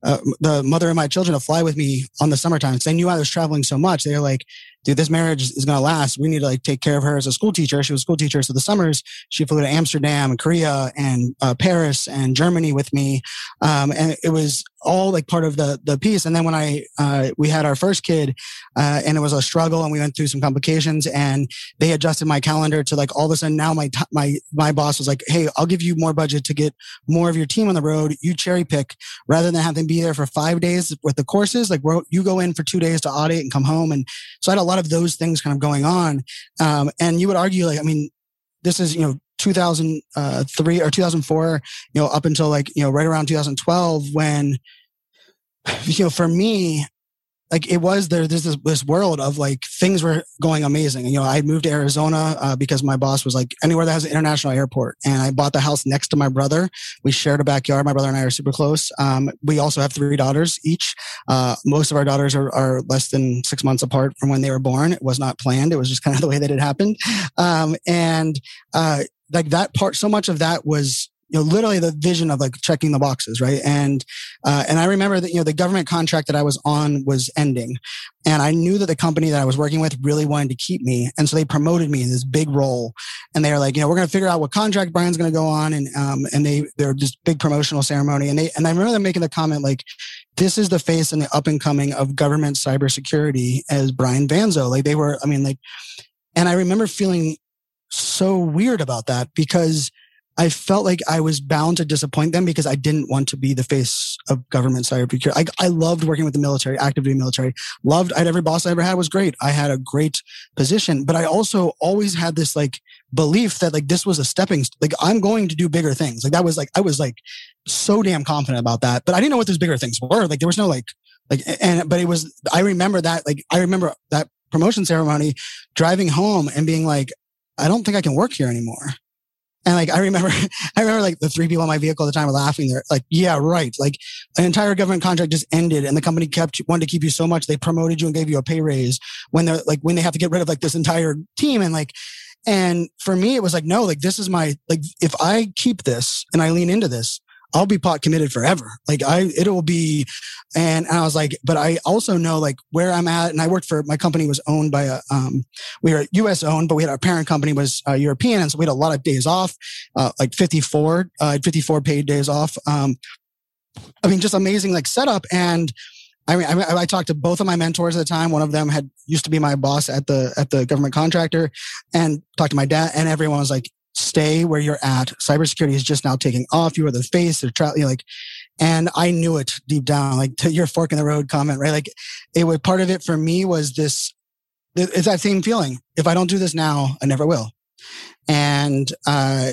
uh, the mother of my children to fly with me on the summertime because they knew I was traveling so much. They were like, dude, this marriage is going to last. We need to like take care of her as a school teacher. She was a school teacher. So the summers she flew to Amsterdam and Korea and uh, Paris and Germany with me. Um, and it was all like part of the the piece. And then when I uh, we had our first kid, uh, and it was a struggle, and we went through some complications, and they adjusted my calendar to like all of a sudden now my my my boss was like, hey, I'll give you more budget to get more of your team on the road. You cherry pick rather than have them be there for five days with the courses. Like you go in for two days to audit and come home, and so I had a lot of those things kind of going on. Um, and you would argue like, I mean, this is you know 2003 or 2004, you know, up until like, you know, right around 2012 when, you know, for me, like it was there, there's this, this world of like things were going amazing. You know, I moved to Arizona uh, because my boss was like anywhere that has an international airport. And I bought the house next to my brother. We shared a backyard. My brother and I are super close. Um, we also have three daughters each. Uh, most of our daughters are, are, less than six months apart from when they were born. It was not planned. It was just kind of the way that it happened. Um, and, uh, like that part, so much of that was you know literally the vision of like checking the boxes right? And uh, and i remember that you know the government contract that i was on was ending. And i knew that the company that i was working with really wanted to keep me. And so they promoted me in this big role. And they were like you know we're going to figure out what contract brian's going to go on. And um and they they're just big promotional ceremony. And they and i remember them making the comment like this is the face and the up and coming of government cybersecurity as brian fanzo. Like they were i mean like and i remember feeling so weird about that because I felt like I was bound to disappoint them because I didn't want to be the face of government cybersecurity. I, I loved working with the military, active duty military. Loved, I had every boss I ever had was great. I had a great position, but I also always had this like belief that like this was a stepping, like I'm going to do bigger things. Like that was like, I was like so damn confident about that, but I didn't know what those bigger things were. Like there was no like, like, and, but it was, I remember that, like, I remember that promotion ceremony driving home and being like, I don't think I can work here anymore. And like, I remember, I remember like the three people in my vehicle at the time were laughing. They're like, yeah, right. Like an entire government contract just ended and the company kept, wanted to keep you so much. They promoted you and gave you a pay raise when they're like, when they have to get rid of like this entire team. And like, and for me, it was like, no, like this is my, like, if I keep this and I lean into this, I'll be pot committed forever. Like I, it'll be, and, and I was like, but I also know like where I'm at. And I worked for, my company was owned by a, um, we were US owned, but we had our parent company was uh, European. And so we had a lot of days off, uh, like 54, uh, 54 paid days off. Um, I mean, just amazing like setup. And I mean, I, I, talked to both of my mentors at the time. One of them had used to be my boss at the at the government contractor, and talked to my dad. And everyone was like, stay where you're at. Cybersecurity is just now taking off. You are the face. They're tra- like, and I knew it deep down, like to your fork in the road comment, right? Like it was part of it for me was this, it's that same feeling. If I don't do this now, I never will. And, uh,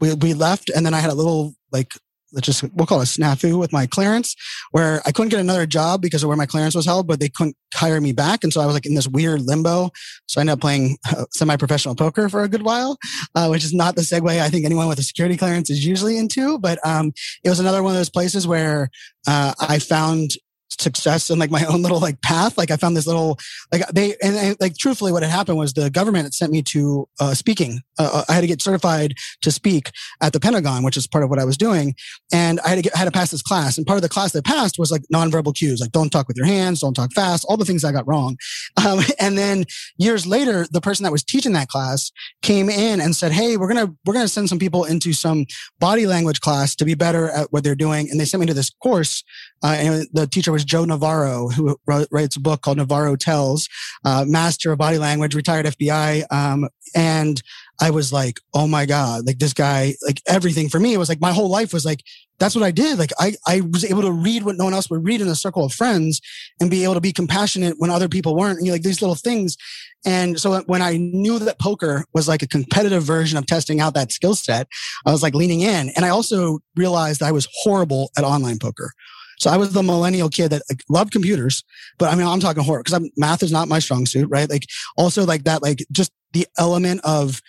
we, we left and then I had a little like let's just we'll call it a snafu with my clearance where I couldn't get another job because of where my clearance was held, but they couldn't hire me back. And so I was like in this weird limbo. So I ended up playing uh, semi-professional poker for a good while, uh, which is not the segue I think anyone with a security clearance is usually into. But um, it was another one of those places where uh, I found success and like my own little like path. Like I found this little like they and, like truthfully, what had happened was the government had sent me to uh, speaking. Uh, uh, I had to get certified to speak at the Pentagon, which is part of what I was doing, and I had to get, had to pass this class. And part of the class that passed was like nonverbal cues, like don't talk with your hands, don't talk fast, all the things I got wrong. Um, and then years later, the person that was teaching that class came in and said, "Hey, we're gonna we're gonna send some people into some body language class to be better at what they're doing." And they sent me to this course, uh, and the teacher was Joe Navarro, who writes a book called Navarro Tells, uh, master of body language, retired FBI. Um, and I was like, oh my God, like this guy, like everything for me, it was like my whole life was like, that's what I did. Like I, I was able to read what no one else would read in a circle of friends and be able to be compassionate when other people weren't. And you know, like these little things. And so when I knew that poker was like a competitive version of testing out that skill set, I was like leaning in. And I also realized I was horrible at online poker. So I was the millennial kid that like, loved computers, but I mean, I'm talking horror because math is not my strong suit, right? Like also like that, like just the element of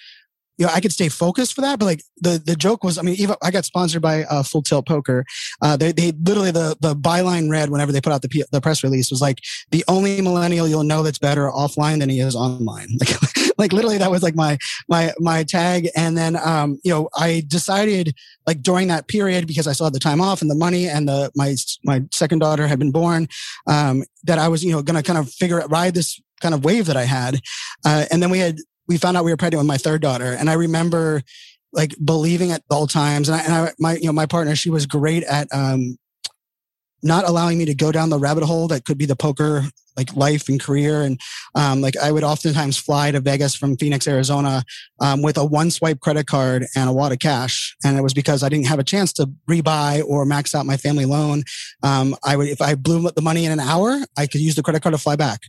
you know, I could stay focused for that, but like the, the joke was, I mean, even I got sponsored by uh, Full Tilt Poker. Uh, they, they literally, the, the byline read whenever they put out the, the press release was like, the only millennial you'll know that's better offline than he is online. Like, like literally that was like my, my, my tag. And then, um, you know, I decided like during that period, because I had the time off and the money and the, my, my second daughter had been born, um, that I was, you know, going to kind of figure out, ride this kind of wave that I had. Uh, and then we had we found out we were pregnant with my third daughter. And I remember like believing at all times. And I, and I, my, you know, my partner, she was great at, um, not allowing me to go down the rabbit hole that could be the poker like life and career. And um, like I would oftentimes fly to Vegas from Phoenix, Arizona, um, with a one swipe credit card and a wad of cash. And it was because I didn't have a chance to rebuy or max out my family loan. Um, I would, if I blew the money in an hour, I could use the credit card to fly back.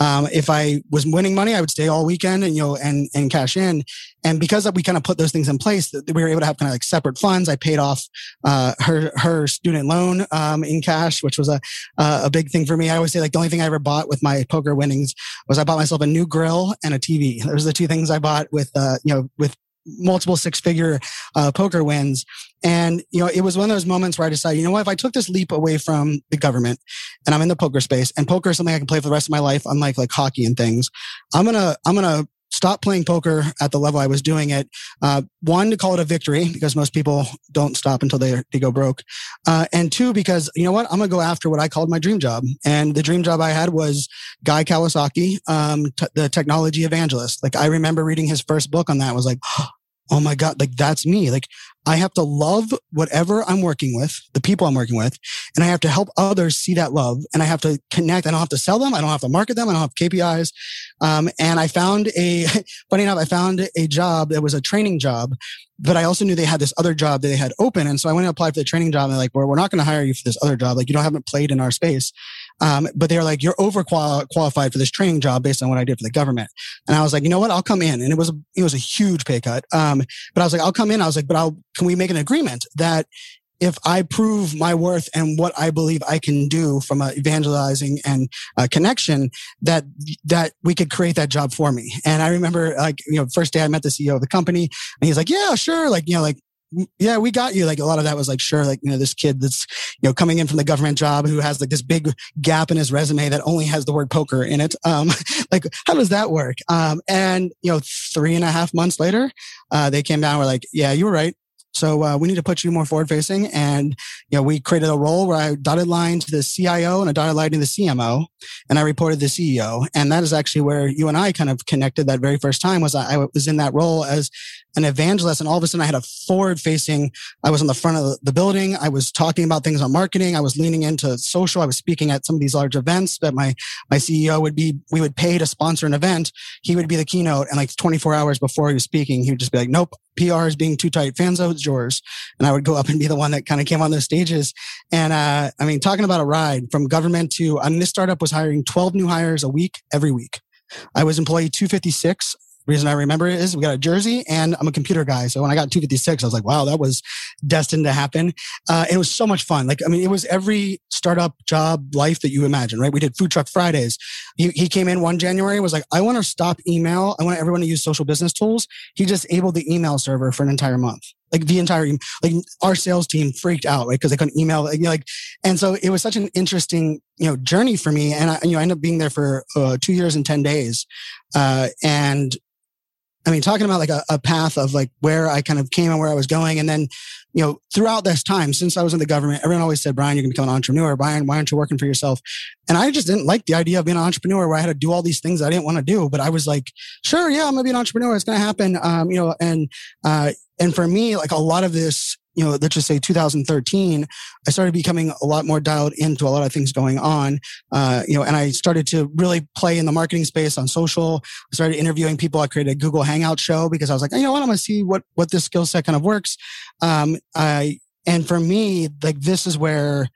Um, if I was winning money, I would stay all weekend and you know and and cash in. And because we kind of put those things in place, we were able to have kind of like separate funds. I paid off uh, her her student loan um, in cash, which was a a big thing for me. I always say like the only thing I ever bought with my poker winnings was I bought myself a new grill and a TV. Those are the two things I bought with, uh, you know, with multiple six figure uh, poker wins. And, you know, it was one of those moments where I decided, you know what, if I took this leap away from the government and I'm in the poker space and poker is something I can play for the rest of my life, unlike like hockey and things, I'm going to, I'm going to stop playing poker at the level I was doing it. Uh, one, to call it a victory because most people don't stop until they, they go broke. Uh, and two, because you know what? I'm going to go after what I called my dream job. And the dream job I had was Guy Kawasaki, um, t- the technology evangelist. Like I remember reading his first book on that. Was like, oh my God, like that's me. Like I have to love whatever I'm working with, the people I'm working with, and I have to help others see that love. And I have to connect. I don't have to sell them. I don't have to market them. I don't have KPIs. Um, and I found a, funny enough, I found a job that was a training job, but I also knew they had this other job that they had open. And so I went and applied for the training job. And they're like, well, we're not going to hire you for this other job. Like you don't haven't played in our space. Um, but they're like, you're overqualified for this training job based on what I did for the government. And I was like, you know what? I'll come in. And it was, a, it was a huge pay cut. Um, but I was like, I'll come in. I was like, but I'll, can we make an agreement that if I prove my worth and what I believe I can do from a evangelizing and a connection, that that we could create that job for me. And I remember, like you know, first day I met the CEO of the company, and he's like, "Yeah, sure," like you know, like yeah, we got you. Like a lot of that was like, sure, like, you know, this kid that's, you know, coming in from the government job who has like this big gap in his resume that only has the word poker in it. Um, like, how does that work? Um, and, you know, three and a half months later, uh, they came down, were like, yeah, you were right. So uh, we need to put you more forward facing. And, you know, we created a role where I dotted line to the CIO and a dotted line to the CMO and I reported the CEO. And that is actually where you and I kind of connected that very first time was I, I was in that role as an evangelist and all of a sudden I had a forward facing, I was on the front of the building. I was talking about things on marketing. I was leaning into social. I was speaking at some of these large events that my, my CEO would be, we would pay to sponsor an event. He would be the keynote and like 24 hours before he was speaking, he would just be like, nope, PR is being too tight. Fanzo, it's yours. And I would go up and be the one that kind of came on those stages. And, uh, I mean, talking about a ride from government to, I mean, this startup was hiring 12 new hires a week, every week. I was employee 256 reason I remember it is we got a jersey and I'm a computer guy. So when I got 256, I was like, wow, that was destined to happen. Uh, it was so much fun. Like, I mean, it was every startup job life that you imagine, right? We did food truck Fridays. He, he came in one January was like, I want to stop email. I want everyone to use social business tools. He just disabled the email server for an entire month. Like the entire, like our sales team freaked out, right? Cause they couldn't email, like, you know, like, and so it was such an interesting, you know, journey for me. And I, you know, I ended up being there for uh, two years and 10 days. Uh, and I mean, talking about like a, a, path of like where I kind of came and where I was going. And then, you know, throughout this time, since I was in the government, everyone always said, Brian, you're going to become an entrepreneur. Brian, why aren't you working for yourself? And I just didn't like the idea of being an entrepreneur where I had to do all these things I didn't want to do. But I was like, sure, yeah, I'm going to be an entrepreneur. It's going to happen. Um, you know, and, uh, and for me, like a lot of this you know, let's just say 2013, I started becoming a lot more dialed into a lot of things going on. Uh, you know, and I started to really play in the marketing space on social. I started interviewing people. I created a Google Hangout show because I was like, you know what, I'm going to see what what this skill set kind of works. Um, I and for me, like this is where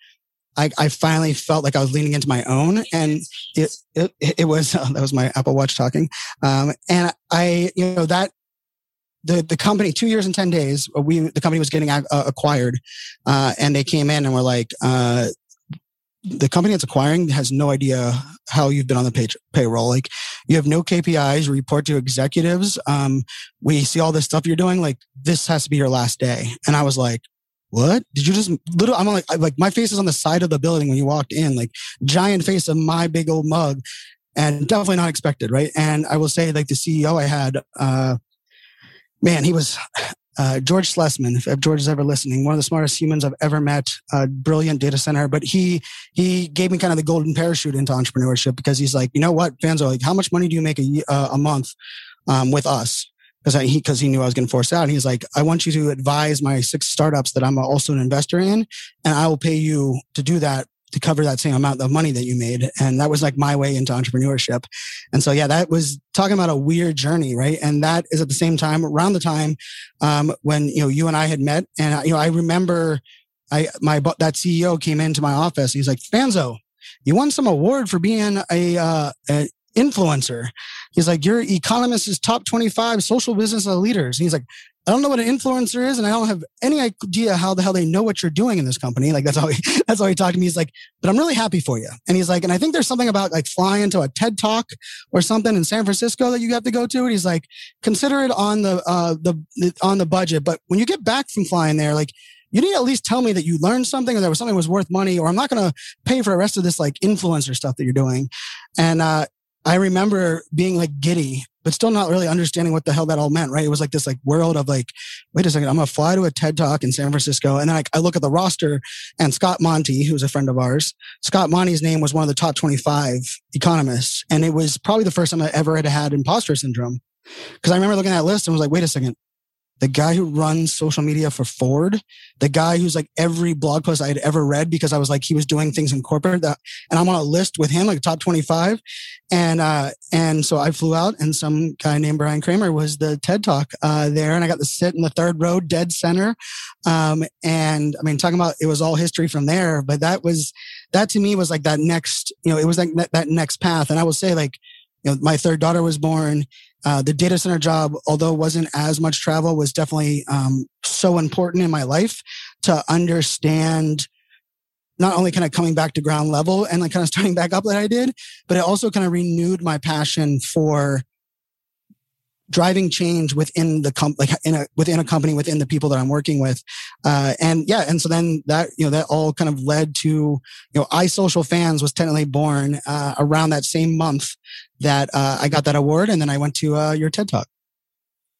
I, I finally felt like I was leaning into my own, and it it, it was uh, that was my Apple Watch talking. Um, and I, you know, that the the company two years and ten days uh, we the company was getting uh, acquired, uh, and they came in and were like, uh, the company that's acquiring has no idea how you've been on the pay- payroll. Like you have no KPIs, report to executives. Um, we see all this stuff you're doing. Like this has to be your last day. And I was like, what did you just little i'm like like my face is on the side of the building when you walked in like giant face of my big old mug and definitely not expected right and i will say like the ceo i had uh man, he was uh, George Schlesman. If George is ever listening, one of the smartest humans I've ever met. Brilliant data center, but he he gave me kind of the golden parachute into entrepreneurship because he's like, you know what, fans are like, how much money do you make a uh, a month um, with us? Because he because he knew I was going to force out. And he's like, I want you to advise my six startups that I'm also an investor in, and I will pay you to do that to cover that same amount of money that you made. And that was like my way into entrepreneurship. And so, yeah, that was talking about a weird journey, right? And that is at the same time, around the time, um, when, you know, you and I had met. And, you know, I remember I, my, that CEO came into my office. He's like, Fanzo, you won some award for being a, uh, a influencer. He's like, your Economist's top 25 social business leaders. He's like, I don't know what an influencer is, and I don't have any idea how the hell they know what you're doing in this company. Like that's how he that's how he talked to me. He's like, but I'm really happy for you. And he's like, and I think there's something about like flying to a TED talk or something in San Francisco that you have to go to. And he's like, consider it on the uh the on the budget. But when you get back from flying there, like you need to at least tell me that you learned something or that something was worth money, or I'm not gonna pay for the rest of this like influencer stuff that you're doing. And uh I remember being like giddy but still not really understanding what the hell that all meant, right? It was like this like world of like, wait a second, I'm gonna fly to a TED talk in San Francisco. And I, I look at the roster and Scott Monty, who's a friend of ours, Scott Monty's name was one of the top 25 economists. And it was probably the first time I ever had had imposter syndrome. Cause I remember looking at that list and was like, wait a second, the guy who runs social media for Ford, the guy who's like every blog post I had ever read because I was like, he was doing things in corporate that, and I'm on a list with him, like top 25. And, uh, and so I flew out and some guy named Bryan Kramer was the TED talk, uh, there. And I got to sit in the third row, dead center. Um, and I mean, talking about it was all history from there, but that was, that to me was like that next, you know, it was like that next path. And I will say like, you know, my third daughter was born uh, the data center job, although wasn't as much travel, was definitely um, so important in my life to understand not only kind of coming back to ground level and like kind of starting back up that I did, but it also kind of renewed my passion for driving change within the comp, like in a, within a company, within the people that I'm working with. Uh, and yeah, and so then that, you know, that all kind of led to, you know, iSocialFanz was technically born, uh, around that same month that, uh, I got that award. And then I went to, uh, your TED talk.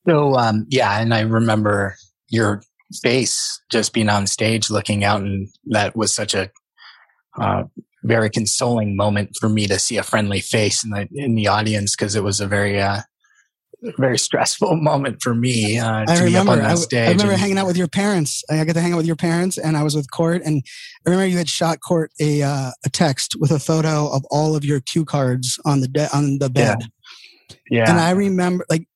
So, um, yeah. And I remember your face just being on stage looking out and that was such a, uh, very consoling moment for me to see a friendly face in the in the audience because it was a very uh, very stressful moment for me uh, I remember, I, I, remember and, hanging out with your parents. I got to hang out with your parents, and I was with Court. And I remember you had shot Court a uh, a text with a photo of all of your cue cards on the de- on the bed. Yeah. yeah. And I remember, like,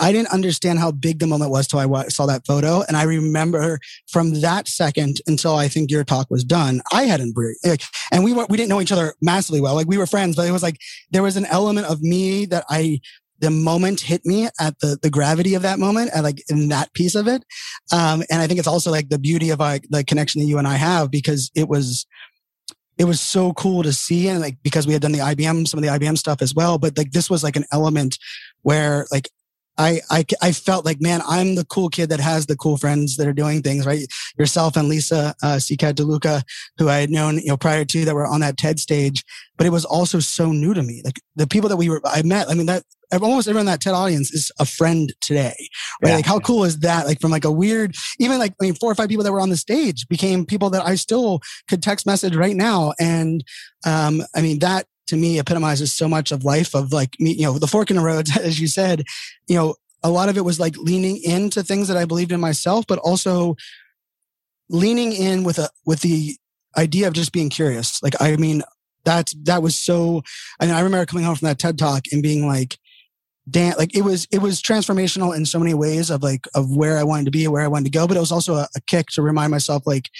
I didn't understand how big the moment was till I saw that photo. And I remember from that second until I think your talk was done, I hadn't breathed. Like, and we were, we didn't know each other massively well. Like we were friends, but it was like there was an element of me that I the moment hit me at the the gravity of that moment and like in that piece of it. Um and i think it's also like the beauty of like the connection that you and i have because it was it was so cool to see and like because we had done the ibm some of the ibm stuff as well but like this was like an element where like I, I, I felt like, man, I'm the cool kid that has the cool friends that are doing things, right? Yourself and Lisa, uh, DeLuca, who I had known, you know, prior to that were on that TED stage, but it was also so new to me. Like the people that we were, I met, I mean, that almost everyone in that TED audience is a friend today, right? Yeah. Like how cool is that? Like from like a weird, even like, I mean, four or five people that were on the stage became people that I still could text message right now. And, um, I mean, that to me epitomizes so much of life of like me, you know, the fork in the road, as you said, you know, a lot of it was like leaning into things that I believed in myself, but also leaning in with a, with the idea of just being curious. Like, I mean, that's, that was so, I mean, I remember coming home from that TED talk and being like, damn, like it was, it was transformational in so many ways of like, of where I wanted to be, where I wanted to go. But it was also a, a kick to remind myself, like,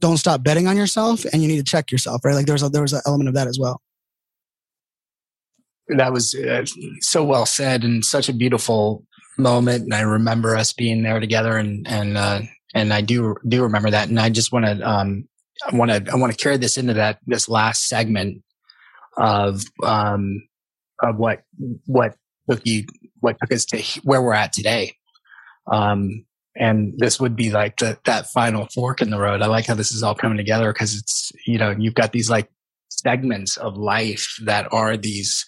don't stop betting on yourself and you need to check yourself, right? Like there was a, there was an element of that as well that was uh, so well said and such a beautiful moment. And I remember us being there together and, and, uh, and I do, do remember that. And I just want to, um, I want to, I want to carry this into that, this last segment of, um, of what, what took you, what took us to where we're at today. Um, and this would be like the, that final fork in the road. I like how this is all coming together because it's, you know, you've got these like segments of life that are these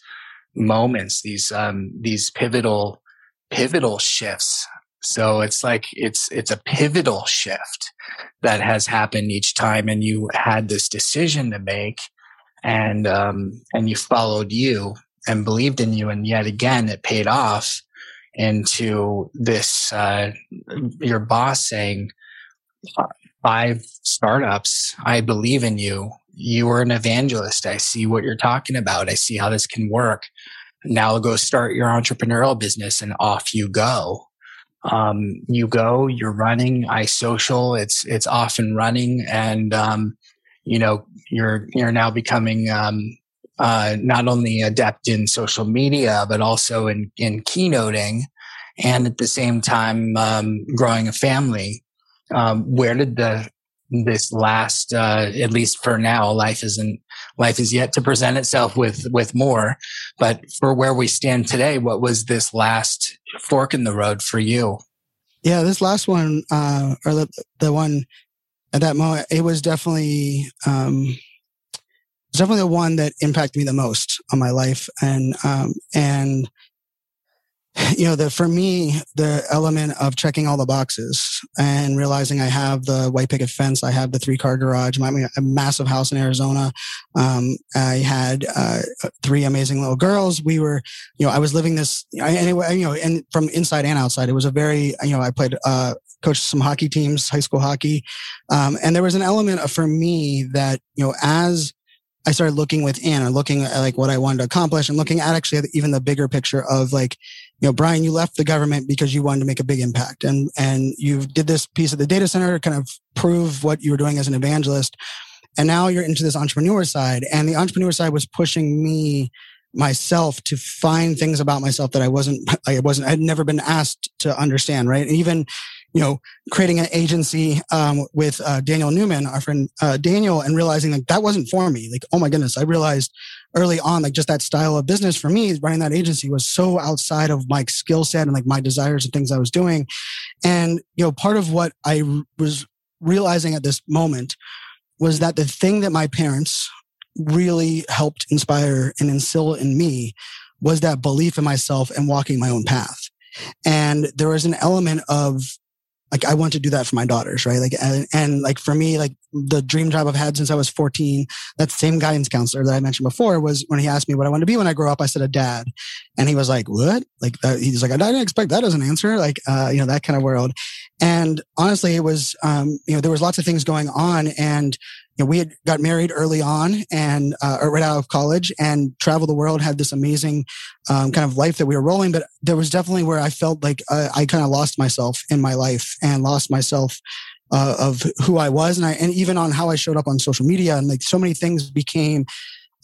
moments, these um, these pivotal pivotal shifts. So it's like it's it's a pivotal shift that has happened each time, and you had this decision to make, and um, and you followed you and believed in you, and yet again it paid off into this uh, your boss saying five startups i believe in you you are an evangelist. I see what you're talking about. I see how this can work. Now go start your entrepreneurial business and off you go. Um, you go, you're running iSocial. It's, it's off and running. And, um, you know, you're, you're now becoming, um, uh, not only adept in social media, but also in, in keynoting and at the same time, um, growing a family. Um, where did the this last uh, at least for now life isn't life is yet to present itself with with more. But for where we stand today what was this last fork in the road for you? Yeah this last one uh or the, the one at that moment it was definitely um definitely the one that impacted me the most on my life. And um and you know, the for me, the element of checking all the boxes and realizing I have the white picket fence, I have the three car garage, my a massive house in Arizona. Um, I had uh, three amazing little girls. We were, you know, I was living this anyway, you know, and from inside and outside, it was a very, you know, I played, uh, coached some hockey teams, high school hockey, um, and there was an element of, for me that you know, as I started looking within or looking at like what I wanted to accomplish and looking at actually even the bigger picture of like, you know, Brian, you left the government because you wanted to make a big impact and, and you did this piece of the data center to kind of prove what you were doing as an evangelist. And now you're into this entrepreneur side and the entrepreneur side was pushing me myself to find things about myself that I wasn't, I wasn't, I had never been asked to understand. Right. And even, you know, creating an agency um, with uh, Daniel Newman, our friend uh, Daniel, and realizing that that wasn't for me. Like, oh my goodness, I realized early on, like just that style of business for me, running that agency was so outside of my skill set and like my desires and things I was doing. And, you know, part of what I was realizing at this moment was that the thing that my parents really helped inspire and instill in me was that belief in myself and walking my own path. And there was an element of like I want to do that for my daughters, right? Like, and, and, like for me, like the dream job I've had since I was 14, that same guidance counselor that I mentioned before was when he asked me what I wanted to be when I grow up, I said a dad. And he was like, what? Like, uh, he's like, I didn't expect that as an answer. Like, uh, you know, that kind of world. And honestly, it was, um, you know, there was lots of things going on and you know, we had got married early on and uh, right out of college and traveled the world, had this amazing um, kind of life that we were rolling. But there was definitely where I felt like uh, I kind of lost myself in my life and lost myself uh, of who I was, and I and even on how I showed up on social media, and like so many things became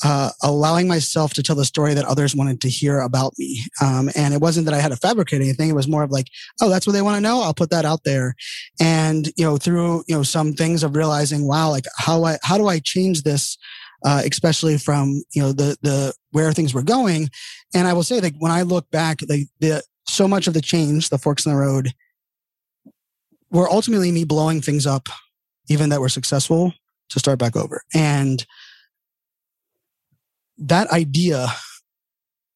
uh, allowing myself to tell the story that others wanted to hear about me. Um, and it wasn't that I had to fabricate anything. It was more of like, oh, that's what they want to know. I'll put that out there. And, you know, through, you know, some things of realizing, wow, like how I, how do I change this? Uh, especially from, you know, the, the, where things were going. And I will say that when I look back, the, the, so much of the change, the forks in the road were ultimately me blowing things up, even that were successful to start back over. And, that idea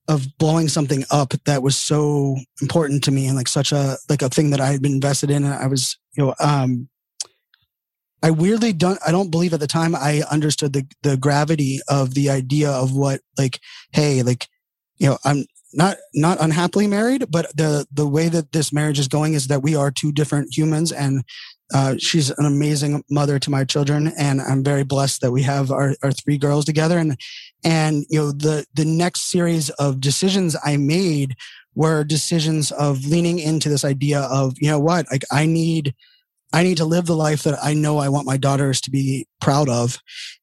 of blowing something up that was so important to me and like such a like a thing that I had been invested in and I was you know um I weirdly don't I don't believe at the time I understood the the gravity of the idea of what like hey like you know I'm not not unhappily married but the the way that this marriage is going is that we are two different humans and uh, she's an amazing mother to my children, and I'm very blessed that we have our, our three girls together. And and you know the the next series of decisions I made were decisions of leaning into this idea of you know what like I need I need to live the life that I know I want my daughters to be proud of,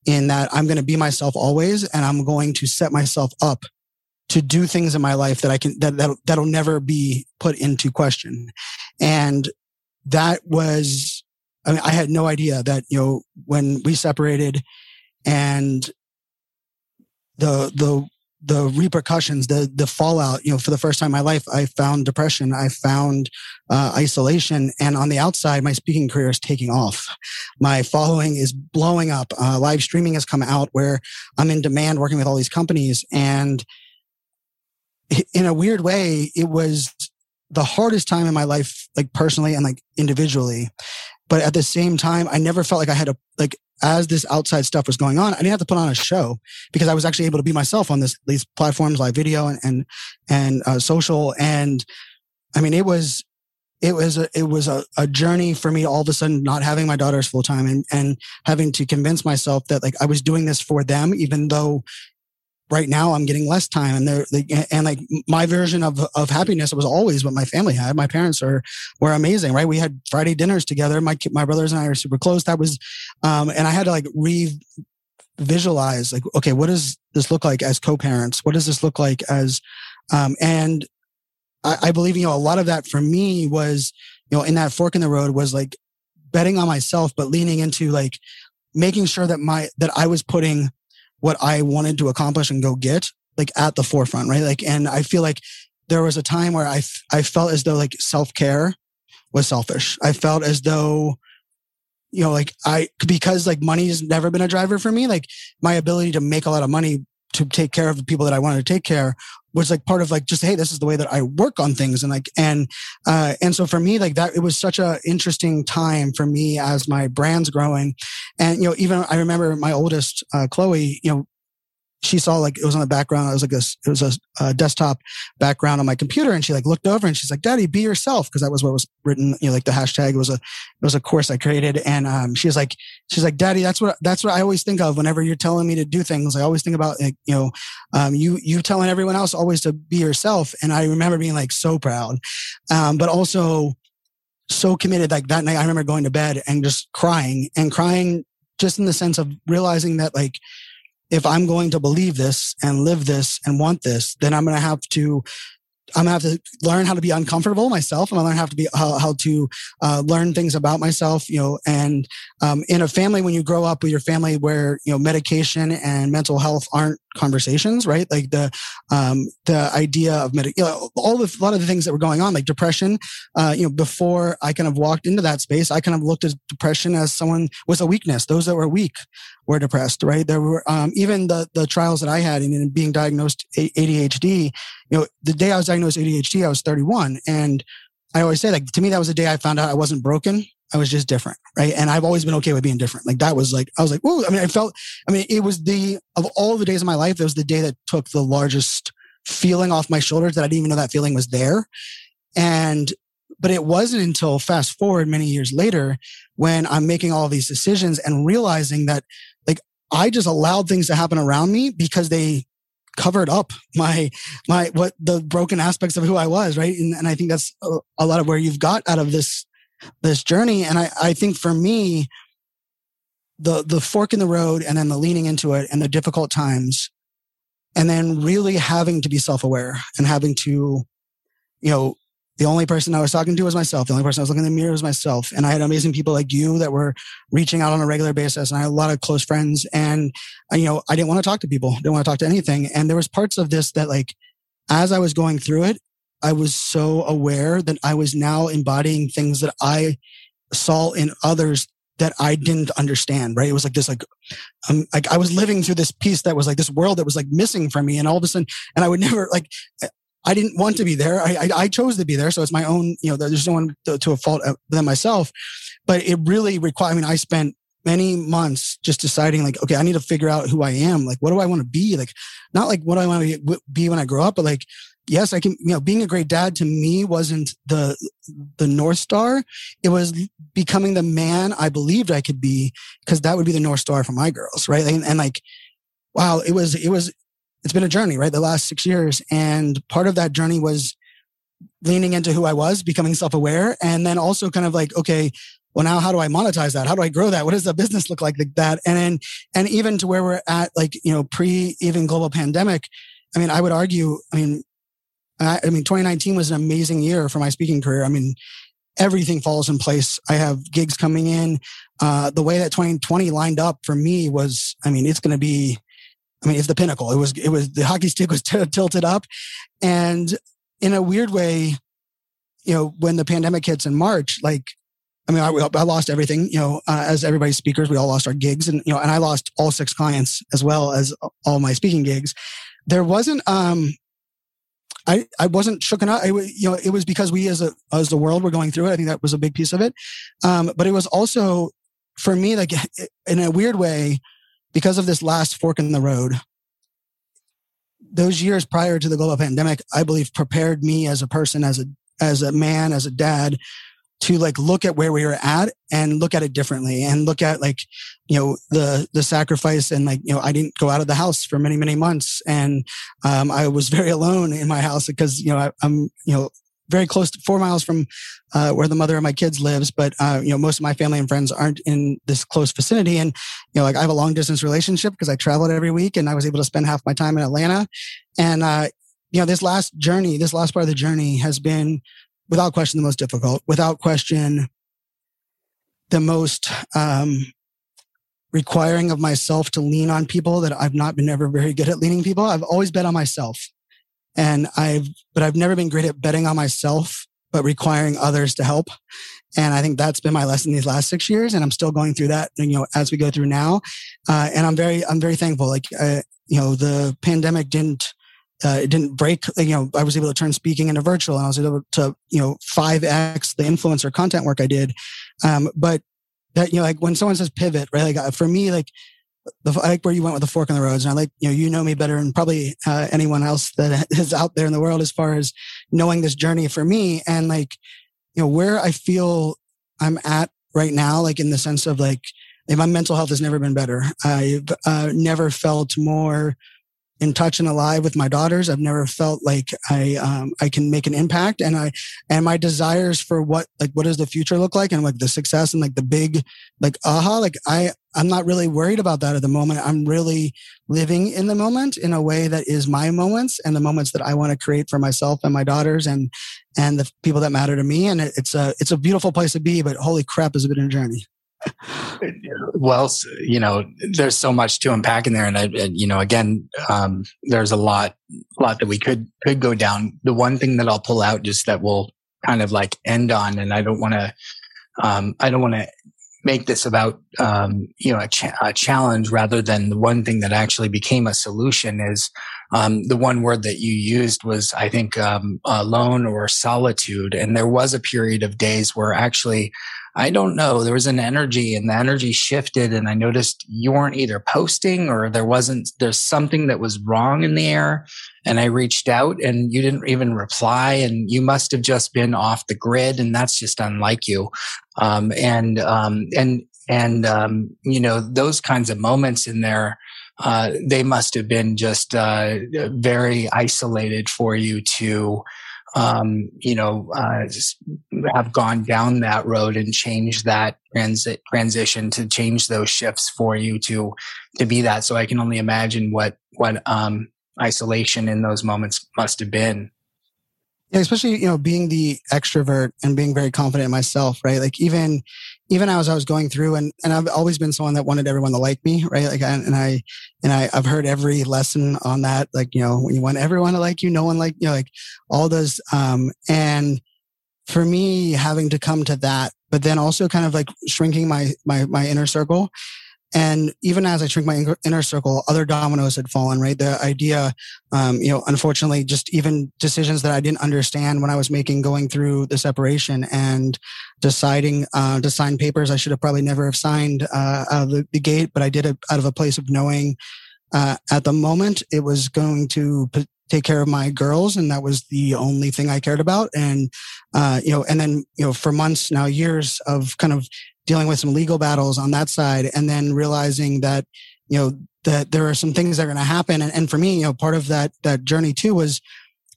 in that I'm going to be myself always, and I'm going to set myself up to do things in my life that I can that that'll, that'll never be put into question. And that was, I mean, I had no idea that, you know, when we separated and the, the, the repercussions, the the fallout. You know, for the first time in my life, I found depression. I found uh, isolation, and on the outside, my speaking career is taking off. My following is blowing up. Uh, live streaming has come out where I'm in demand, working with all these companies, and in a weird way, it was the hardest time in my life, like personally and like individually. But at the same time, I never felt like I had to like as this outside stuff was going on, I didn't have to put on a show because I was actually able to be myself on this these platforms, live video and and and uh, social. And I mean, it was it was a, it was a, a journey for me all of a sudden not having my daughters full time and and having to convince myself that like I was doing this for them, even though right now I'm getting less time and they're, they, and like my version of, of happiness was always what my family had. My parents are, were amazing, right? We had Friday dinners together. My, my brothers and I are super close. That was, um, and I had to like re visualize like, okay, what does this look like as co-parents? What does this look like as, um, and I, I believe, you know, a lot of that for me was, you know, in that fork in the road was like betting on myself, but leaning into like making sure that my, that I was putting what I wanted to accomplish and go get like at the forefront, right? Like, and I feel like there was a time where I, I felt as though like self care was selfish. I felt as though, you know, like I, because like money has never been a driver for me, like my ability to make a lot of money to take care of the people that I wanted to take care was like part of like just hey this is the way that i work on things. And like and uh and so for me like that it was such a interesting time for me as my brand's growing. And you know even i remember my oldest uh chloe you know she saw like it was on the background. It was like a, it was a, a, desktop background on my computer, and she like looked over and she's like, "Daddy, be yourself," because that was what was written. You know, like the hashtag was a it was a course I created, and um, she's like, she's like, "Daddy, that's what that's what I always think of whenever you're telling me to do things. I always think about like, you know, um, you you telling everyone else always to be yourself." And I remember being like so proud, um, but also so committed. Like that night, I remember going to bed and just crying and crying just in the sense of realizing that like if I'm going to believe this and live this and want this, then I'm going to have to I'm gonna have to learn how to be uncomfortable myself. I'm gonna have to be how, how to uh, learn things about myself, you know. And um, in a family, when you grow up with your family, where you know medication and mental health aren't conversations, right? Like the um, the idea of med- you know, all the a lot of the things that were going on, like depression. Uh, you know, before I kind of walked into that space, I kind of looked at depression as someone was a weakness. Those that were weak were depressed, right? There were um, even the the trials that I had in, in being diagnosed ADHD. You know, the day I was diagnosed ADHD, I was 31, and I always say like to me that was the day I found out I wasn't broken. I was just different, right? And I've always been okay with being different. Like that was like I was like, oh, I mean, I felt. I mean, it was the of all the days of my life, it was the day that took the largest feeling off my shoulders that I didn't even know that feeling was there. And but it wasn't until fast forward many years later when I'm making all these decisions and realizing that like I just allowed things to happen around me because they covered up my my what the broken aspects of who I was, right? And, and I think that's a, a, lot of where you've got out of this this journey. And I, I think for me, the the fork in the road and then the leaning into it and the difficult times, and then really having to be self aware and having to, you know, the only person I was talking to was myself. The only person I was looking in the mirror was myself. And I had amazing people like you that were reaching out on a regular basis. And I had a lot of close friends. And, uh, you know, I didn't want to talk to people, didn't want to talk to anything. And there was parts of this that like, as I was going through it, I was so aware that I was now embodying things that I saw in others that I didn't understand, right? It was like this, like, um, like I was living through this piece that was like this world that was like missing from me. And all of a sudden, and I would never like, I didn't want to be there. I, I, I, chose to be there. So it's my own, you know, there's no one to, to a fault uh, than myself. But it really required, I mean, I spent many months just deciding like, okay, I need to figure out who I am. Like, what do I want to be? Like, not like what do I want to be when I grow up, but like, yes, I can, you know, being a great dad to me wasn't the, the North Star. It was becoming the man I believed I could be because that would be the North Star for my girls. Right. And, and like, wow, it was, it was, it's been a journey, right? The last six years. And part of that journey was leaning into who I was, becoming self aware, and then also kind of like, okay, well, now how do I monetize that? How do I grow that? What does the business look like, like that? And then, and even to where we're at, like, you know, pre even global pandemic, I mean, I would argue, I mean, I, I mean, 2019 was an amazing year for my speaking career. I mean, everything falls in place. I have gigs coming in. Uh, the way that 2020 lined up for me was, I mean, it's going to be, I mean, it's the pinnacle. It was, it was, the hockey stick was t- tilted up. And in a weird way, you know, when the pandemic hits in March, like, I mean, I, I lost everything, you know, uh, as everybody's speakers, we all lost our gigs and, you know, and I lost all six clients as well as all my speaking gigs. There wasn't, um, I, I wasn't shooken up. I, you know, it was because we as a, as the world were going through it. I think that was a big piece of it. Um, but it was also for me, like in a weird way, because of this last fork in the road, those years prior to the global pandemic, I believe prepared me as a person, as a as a man, as a dad, to like look at where we were at and look at it differently and look at like you know the the sacrifice and like you know I didn't go out of the house for many many months and um, I was very alone in my house because you know I, I'm you know very close to four miles from uh, where the mother of my kids lives. But, uh, you know, most of my family and friends aren't in this close vicinity. And, you know, like I have a long distance relationship because I traveled every week and I was able to spend half my time in Atlanta. And, uh, you know, this last journey, this last part of the journey has been without question the most difficult, without question the most, um, requiring of myself to lean on people that I've not been ever very good at leaning people. I've always bet on myself. And I've, but I've never been great at betting on myself, but requiring others to help. And I think that's been my lesson these last six years. And I'm still going through that, you know, as we go through now. Uh, and I'm very, I'm very thankful. Like, uh, you know, the pandemic didn't uh, it didn't break. You know, I was able to turn speaking into virtual, and I was able to you know five x the influencer content work I did. Um, but that you know, like when someone says pivot, right? Like uh, for me, like the, I like where you went with the fork in the roads, and I like you know you know me better than probably uh, anyone else that is out there in the world as far as knowing this journey for me, and like you know where I feel I'm at right now, like in the sense of like my mental health has never been better. I've uh, never felt more in touch and alive with my daughters. I've never felt like I um, I can make an impact, and I and my desires for what like what does the future look like, and like the success and like the big like aha, like I I'm not really worried about that at the moment. I'm really living in the moment in a way that is my moments and the moments that I want to create for myself and my daughters and and the people that matter to me. And it's a it's a beautiful place to be, but holy crap, has been a journey well, you know, there's so much to unpack in there, and I, you know, again, um, there's a lot, lot that we could could go down. The one thing that I'll pull out, just that we'll kind of like end on, and I don't want to, um, I don't want to make this about, um, you know, a, cha- a, challenge rather than the one thing that actually became a solution is um, the one word that you used was, I think, um, alone or solitude. And there was a period of days where actually I don't know. There was an energy and the energy shifted and I noticed you weren't either posting or there wasn't, there's something that was wrong in the air. And I reached out and you didn't even reply and you must have just been off the grid and that's just unlike you. Um, and, um, and, and, um, you know, those kinds of moments in there, uh, they must have been just, uh, very isolated for you to, um, you know, uh, have gone down that road and changed that transit transition to change those shifts for you to to be that. So I can only imagine what what um, isolation in those moments must have been. Yeah, especially you know being the extrovert and being very confident in myself, right? Like even even as I was going through and, and I've always been someone that wanted everyone to like me, right? Like, and I, and I, I've heard every lesson on that. Like, you know, when you want everyone to like you, no one like, you know, like all those, um, and for me having to come to that, but then also kind of like shrinking my, my, my inner circle and even as I shrink my inner circle, other dominoes had fallen, right? The idea, um, you know, unfortunately, just even decisions that I didn't understand when I was making going through the separation and deciding uh, to sign papers I should have probably never have signed uh, out of the, the, gate, but I did it out of a place of knowing uh, at the moment it was going to p- take care of my girls and that was the only thing i cared about and uh, you know and then you know for months now years of kind of dealing with some legal battles on that side and then realizing that you know that there are some things that are going to happen. And, and for me you know part of that that journey too was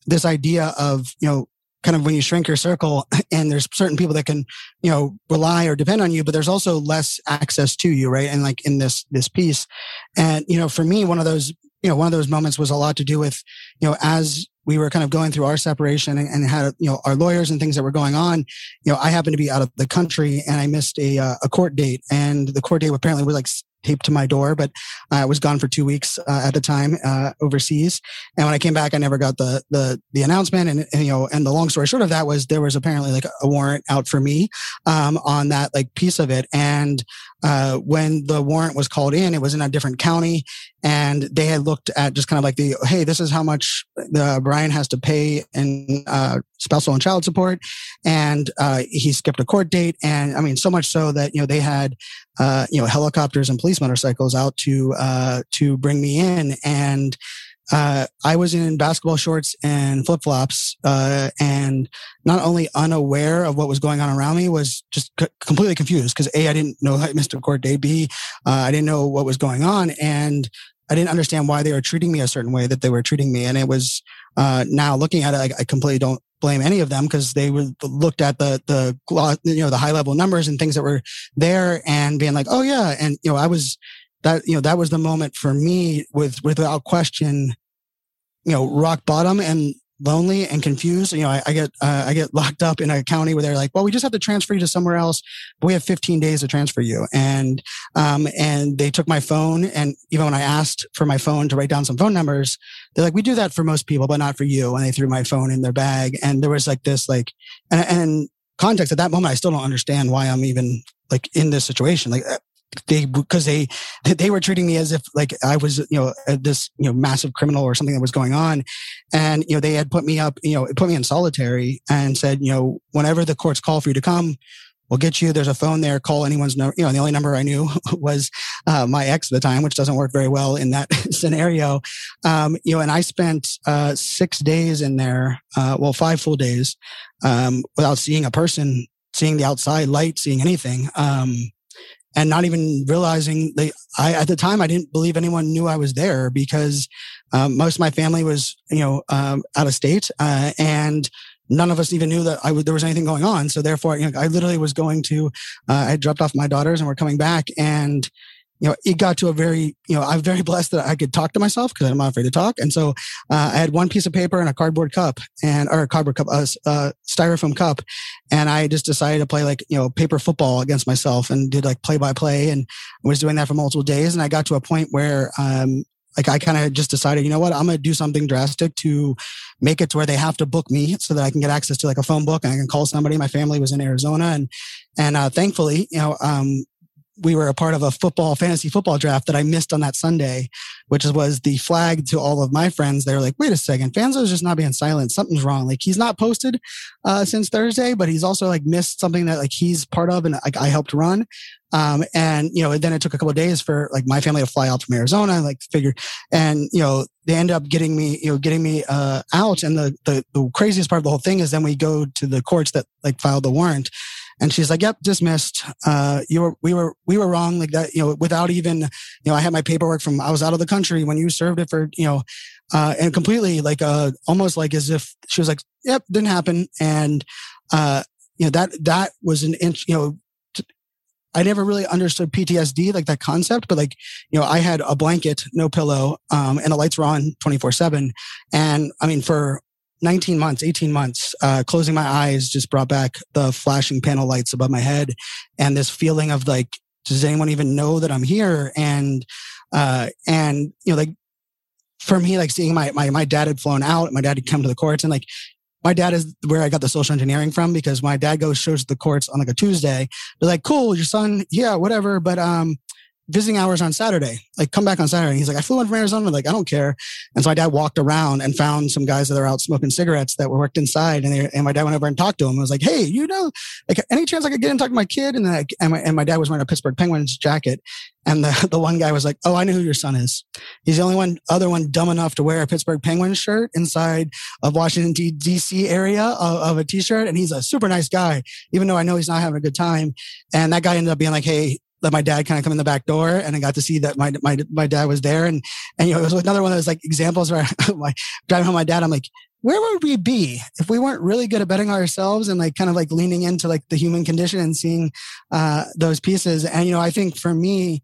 this idea of you know kind of when you shrink your circle and there's certain people that can you know rely or depend on you but there's also less access to you right? And like in this this piece. And you know for me one of those you know one of those moments was a lot to do with you know as we were kind of going through our separation and, and, had you know our lawyers and things that were going on you know i happened to be out of the country and i missed a, uh, a court date and the court date apparently was like taped to my door, but I was gone for two weeks uh, at the time uh, overseas. And when I came back, I never got the the the announcement. And, and, you know, and the long story short of that was there was apparently like a warrant out for me um, on that like piece of it. And uh, when the warrant was called in, it was in a different county, and they had looked at just kind of like the hey, this is how much the Brian has to pay in uh, spousal and child support, and uh, he skipped a court date, and I mean so much so that you know they had uh, you know helicopters and police motorcycles out to uh, to bring me in, and uh, I was in basketball shorts and flip flops, uh, and not only unaware of what was going on around me, was just c- completely confused because a I didn't know I missed a court day, b uh, I didn't know what was going on, and I didn't understand why they were treating me a certain way that they were treating me, and it was uh, now looking at it, I, I completely don't blame any of them because they were looked at the the you know the high level numbers and things that were there and being like, oh yeah, and you know I was that you know that was the moment for me with without question you know rock bottom. And lonely and confused. You know i, I get uh, i get locked up in a county where they're like well we just have to transfer you to somewhere else. But we have 15 days to transfer you. And um and they took my phone and even when i asked for my phone to write down some phone numbers they're like we do that for most people but not for you. And they threw my phone in their bag and there was like this like and, and context at that moment i still don't understand why i'm even like in this situation. Like they because they they were treating me as if like I was you know this you know massive criminal or something that was going on, and you know they had put me up you know put me in solitary and said you know whenever the courts call for you to come, we'll get you. There's a phone there. Call anyone's number. You know, the only number I knew was uh, my ex at the time, which doesn't work very well in that scenario. Um, you know, and I spent uh, six days in there, uh, well, five full days, um, without seeing a person, seeing the outside light, seeing anything. Um, and not even realizing they, I, at the time, I didn't believe anyone knew I was there because, um, most of my family was, you know, um, out of state, uh, and none of us even knew that I w- there was anything going on. So therefore, you know, I literally was going to, uh, I dropped off my daughters and we're coming back and, you know, it got to a very, you know, I'm very blessed that I could talk to myself because I'm not afraid to talk. And so, uh, I had one piece of paper and a cardboard cup and, or a cardboard cup, a uh, styrofoam cup. And I just decided to play like, you know, paper football against myself and did like play by play and was doing that for multiple days. And I got to a point where, um, like I kind of just decided, you know what, I'm going to do something drastic to make it to where they have to book me so that I can get access to like a phone book and I can call somebody. My family was in Arizona and, and, uh, thankfully, you know, um, we were a part of a football fantasy football draft that I missed on that Sunday, which was the flag to all of my friends. They were like, wait a second, Fanzo's just not being silent. Something's wrong. Like he's not posted uh, since Thursday, but he's also like missed something that like he's part of and like I helped run. Um, and you know, then it took a couple days for like my family to fly out from Arizona, like figure, and you know, they end up getting me, you know, getting me uh, out. And the, the the craziest part of the whole thing is then we go to the courts that like filed the warrant, and she's like, "Yep, dismissed. Uh, you were, we were, we were wrong. Like that, you know, without even, you know, I had my paperwork from I was out of the country when you served it for, you know, uh, and completely like, uh, almost like as if she was like, "Yep, didn't happen." And, uh, you know, that that was an inch, you know. I never really understood PTSD, like that concept, but like, you know, I had a blanket, no pillow, um, and the lights were on 24 seven. And I mean, for 19 months, 18 months, uh, closing my eyes just brought back the flashing panel lights above my head and this feeling of like, does anyone even know that I'm here? And, uh, and, you know, like for me, like seeing my, my, my dad had flown out, my dad had come to the courts and like, my dad is where I got the social engineering from because my dad goes shows the courts on like a Tuesday. They're like, cool, your son, yeah, whatever. But, um, visiting hours on Saturday. Like, come back on Saturday. And he's like, I flew in from Arizona. Like, I don't care. And so my dad walked around and found some guys that are out smoking cigarettes that were worked inside. And, they, and my dad went over and talked to him. and was like, Hey, you know, like any chance I could get in and talk to my kid? And, I, and, my, and my dad was wearing a Pittsburgh Penguins jacket. And the, the one guy was like, Oh, I know who your son is. He's the only one, other one dumb enough to wear a Pittsburgh Penguins shirt inside of Washington DC area of, of a t-shirt. And he's a super nice guy, even though I know he's not having a good time. And that guy ended up being like, Hey, let my dad kind of come in the back door and I got to see that my, my, my dad was there. And, and, you know, it was another one of those like examples where my driving home my dad, I'm like, where would we be if we weren't really good at betting ourselves and like kind of like leaning into like the human condition and seeing, uh, those pieces. And, you know, I think for me,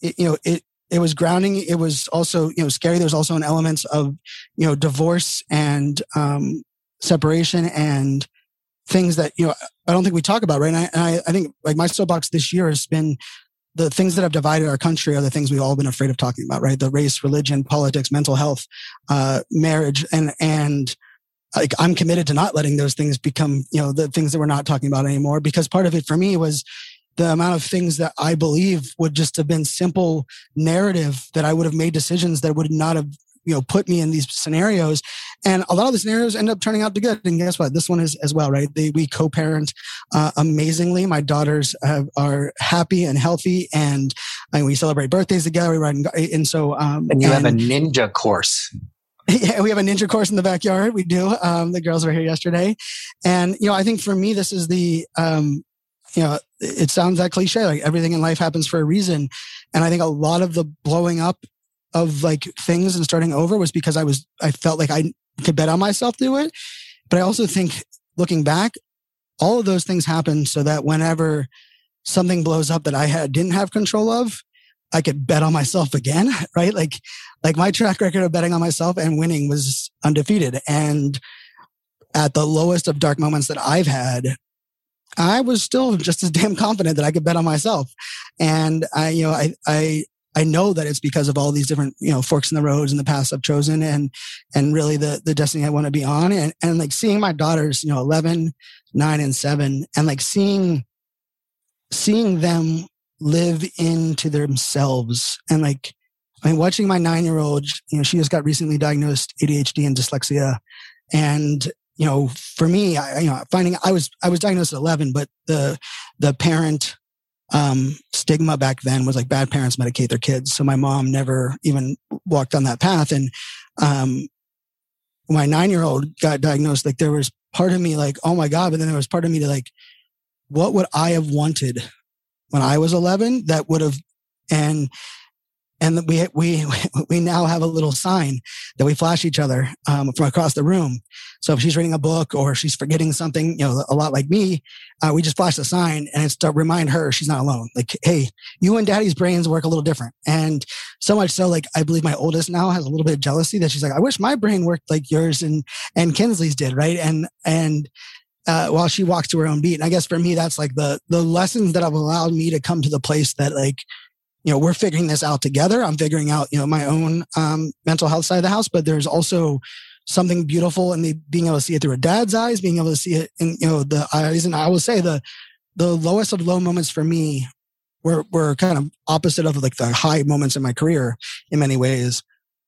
it, you know, it, it was grounding. It was also, you know, scary. There's also an element of, you know, divorce and, um, separation and, things that you know I don't think we talk about right. And I, and I, I think like my soapbox this year has been the things that have divided our country are the things we've all been afraid of talking about, right? The race, religion, politics, mental health, uh, marriage, and and like I'm committed to not letting those things become you know the things that we're not talking about anymore. Because part of it for me was the amount of things that I believe would just have been simple narrative that I would have made decisions that would not have you know put me in these scenarios and a lot of the scenarios end up turning out to good. And guess what? This one is as well right? They, we co-parent uh, amazingly. My daughters have, are happy and healthy and, and we celebrate birthdays together. We ride and so um, and you and, have a ninja course. Yeah, we have a ninja course in the backyard. We do. Um, the girls were here yesterday, and you know, I think for me, this is the um, you know, it sounds that cliche, like everything in life happens for a reason. And I think a lot of the blowing up of like things and starting over was because I was, I felt like I could bet on myself to do it. But I also think looking back, all of those things happened so that whenever something blows up that I had, didn't have control of, I could bet on myself again, right? Like, like my track record of betting on myself and winning was undefeated. And at the lowest of dark moments that I've had, I was still just as damn confident that I could bet on myself. And I, you know, I, I, I know that it's because of all these different, you know, forks in the roads in the past I've chosen and, and really the, the destiny I want to be on. And, and like seeing my daughters, you know, 11, nine and seven and like seeing, seeing them live into themselves and like I mean, watching my nine year old, you know, she just got recently diagnosed ADHD and dyslexia. And, you know, for me, I, you know, finding I was, I was diagnosed at 11, but the, the parent, um, stigma back then was like bad parents medicate their kids. So my mom never even walked on that path. And, um, my nine year old got diagnosed, like there was part of me like, oh my God. But then there was part of me to like, what would I have wanted when I was 11 that would have, and and we we we now have a little sign that we flash each other um, from across the room. So if she's reading a book or she's forgetting something, you know, a lot like me, uh, we just flash the sign, and it's to remind her she's not alone. Like, hey, you and Daddy's brains work a little different, and so much so, like I believe my oldest now has a little bit of jealousy that she's like, I wish my brain worked like yours and and Kinsley's did, right? And and uh, while she walks to her own beat. And I guess for me, that's like the the lessons that have allowed me to come to the place that like you know, we're figuring this out together. I'm figuring out, you know, my own um, mental health side of the house, but there's also something beautiful in the being able to see it through a dad's eyes, being able to see it in, you know, the eyes. And I will say the, the lowest of low moments for me were, were kind of opposite of like the high moments in my career in many ways.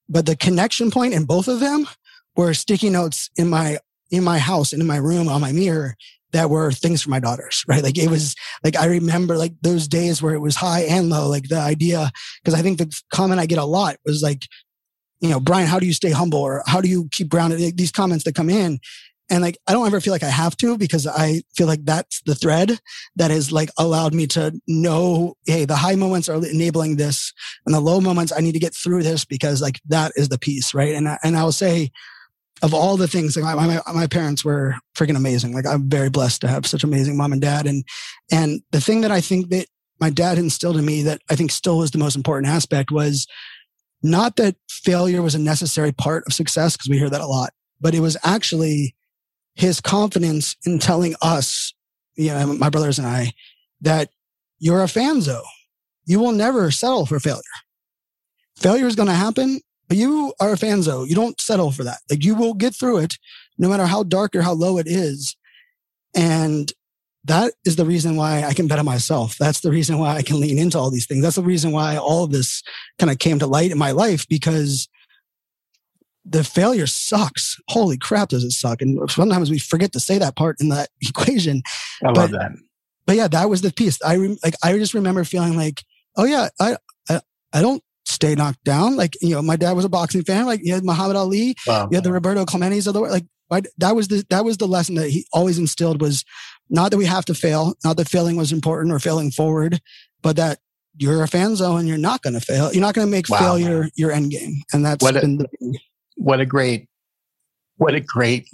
But the connection point in both of them were sticky notes in my, in my house and in my room on my mirror that were things for my daughters, right? Like it was like, I remember like those days where it was high and low, like the idea, because I think the comment I get a lot was like, you know, Brian, how do you stay humble or how do you keep grounded? Like, these comments that come in. And like, I don't ever feel like I have to because I feel like that's the thread that has like allowed me to know, Hey, the high moments are enabling this and the low moments I need to get through this because like that is the piece. Right. And, I, and I will say, of all the things, like my, my, my parents were freaking amazing. Like I'm very blessed to have such amazing mom and dad. And, and the thing that I think that my dad instilled in me that I think still was the most important aspect was not that failure was a necessary part of success, because we hear that a lot, but it was actually his confidence in telling us, you know, my brothers and I, that you're a fanzo. You will never settle for failure. Failure is going to happen you are a fanzo. You don't settle for that. Like you will get through it no matter how dark or how low it is. And that is the reason why I can bet on myself. That's the reason why I can lean into all these things. That's the reason why all of this kind of came to light in my life because the failure sucks. Holy crap, does it suck? And sometimes we forget to say that part in that equation. I but, love that. But yeah, that was the piece. I re- like. I just remember feeling like, oh yeah, I, I I don't stay knocked down. Like, you know, my dad was a boxing fan. Like, you had Muhammad Ali, wow. you had the Roberto Clementes of the world. Like, that was the, that was the lesson that he always instilled was not that we have to fail, not that failing was important or failing forward, but that you're a fanzo and you're not going to fail. You're not going to make wow. failure your end game. And that's what a, been the, what a great, what a great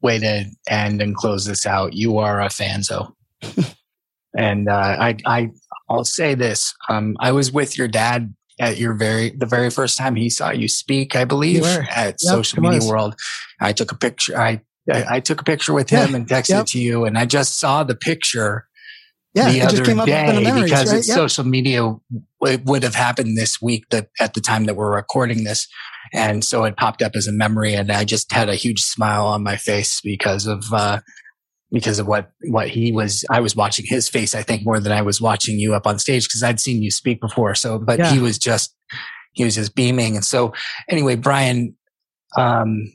way to end and close this out. You are a fanzo. and uh, I, I, I'll say this. Um, I was with your dad at your very the very first time he saw you speak, I believe, at yep, Social Media was. World. I took a picture. I I, I took a picture with him yeah, and texted yep. it to you, and I just saw the picture. Yeah, the other day memories, because right? it's yep. social media. It would have happened this week that at the time that we're recording this, and so it popped up as a memory, and I just had a huge smile on my face because of uh, because of what what he was i was watching his face i think more than i was watching you up on stage because i'd seen you speak before. So but yeah. he was just he was just beaming. And so anyway brian um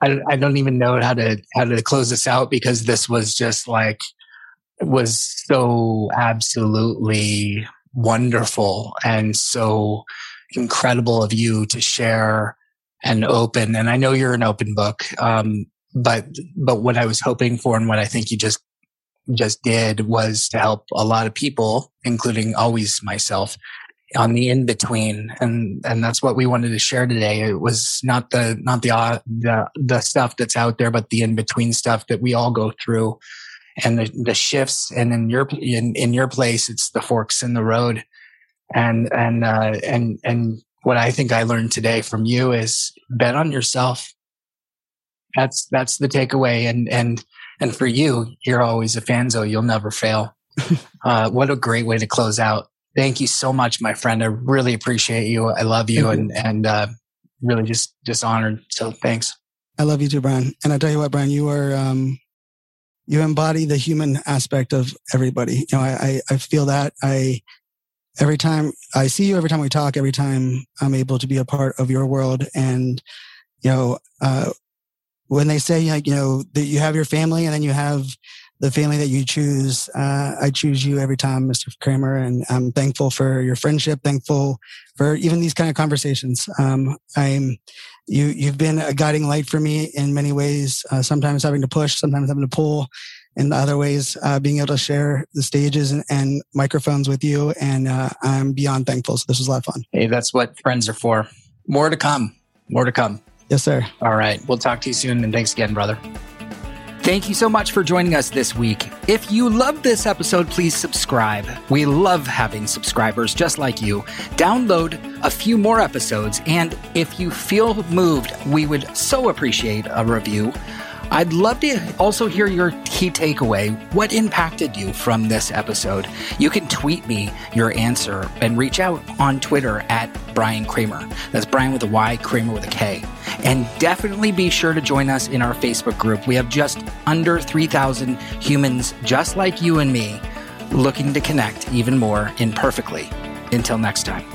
I, I don't even know how to how to close this out because this was just like was so absolutely wonderful and so incredible of you to share and open. And i know you're an open book. Um, but but what I was hoping for and what I think you just just did was to help a lot of people, including always myself, on the in between, and and that's what we wanted to share today. It was not the not the uh, the the stuff that's out there, but the in between stuff that we all go through, and the, the shifts. And in your in in your place, it's the forks in the road, and and uh, and and what I think I learned today from you is bet on yourself that's that's the takeaway. And and and for you, you're always a fanzo. You'll never fail. uh, what a great way to close out. Thank you so much, my friend. I really appreciate you. I love you, and and uh, really just just honored. So thanks. I love you too, Bryan. And I tell you what, Bryan, you are um, you embody the human aspect of everybody. You know, I, I, I feel that I, every time I see you, every time we talk, every time I'm able to be a part of your world. And, you know, uh, when they say, like, you know, that you have your family and then you have the family that you choose, uh, I choose you every time, Mr. Kramer. And I'm thankful for your friendship, thankful for even these kind of conversations. Um, I'm, you, you've been a guiding light for me in many ways, uh, sometimes having to push, sometimes having to pull in other ways, uh, being able to share the stages and, and microphones with you. And uh, I'm beyond thankful. So this was a lot of fun. Hey, that's what friends are for. More to come. More to come. Yes, sir. All right. We'll talk to you soon. And thanks again, brother. Thank you so much for joining us this week. If you love this episode, please subscribe. We love having subscribers just like you. Download a few more episodes, and if you feel moved, we would so appreciate a review. I'd love to also hear your key takeaway. What impacted you from this episode? You can tweet me your answer and reach out on Twitter at Bryan Kramer. That's Bryan with a Y, Kramer with a K. And definitely be sure to join us in our Facebook group. We have just under 3,000 humans just like you and me looking to connect even more imperfectly. Until next time.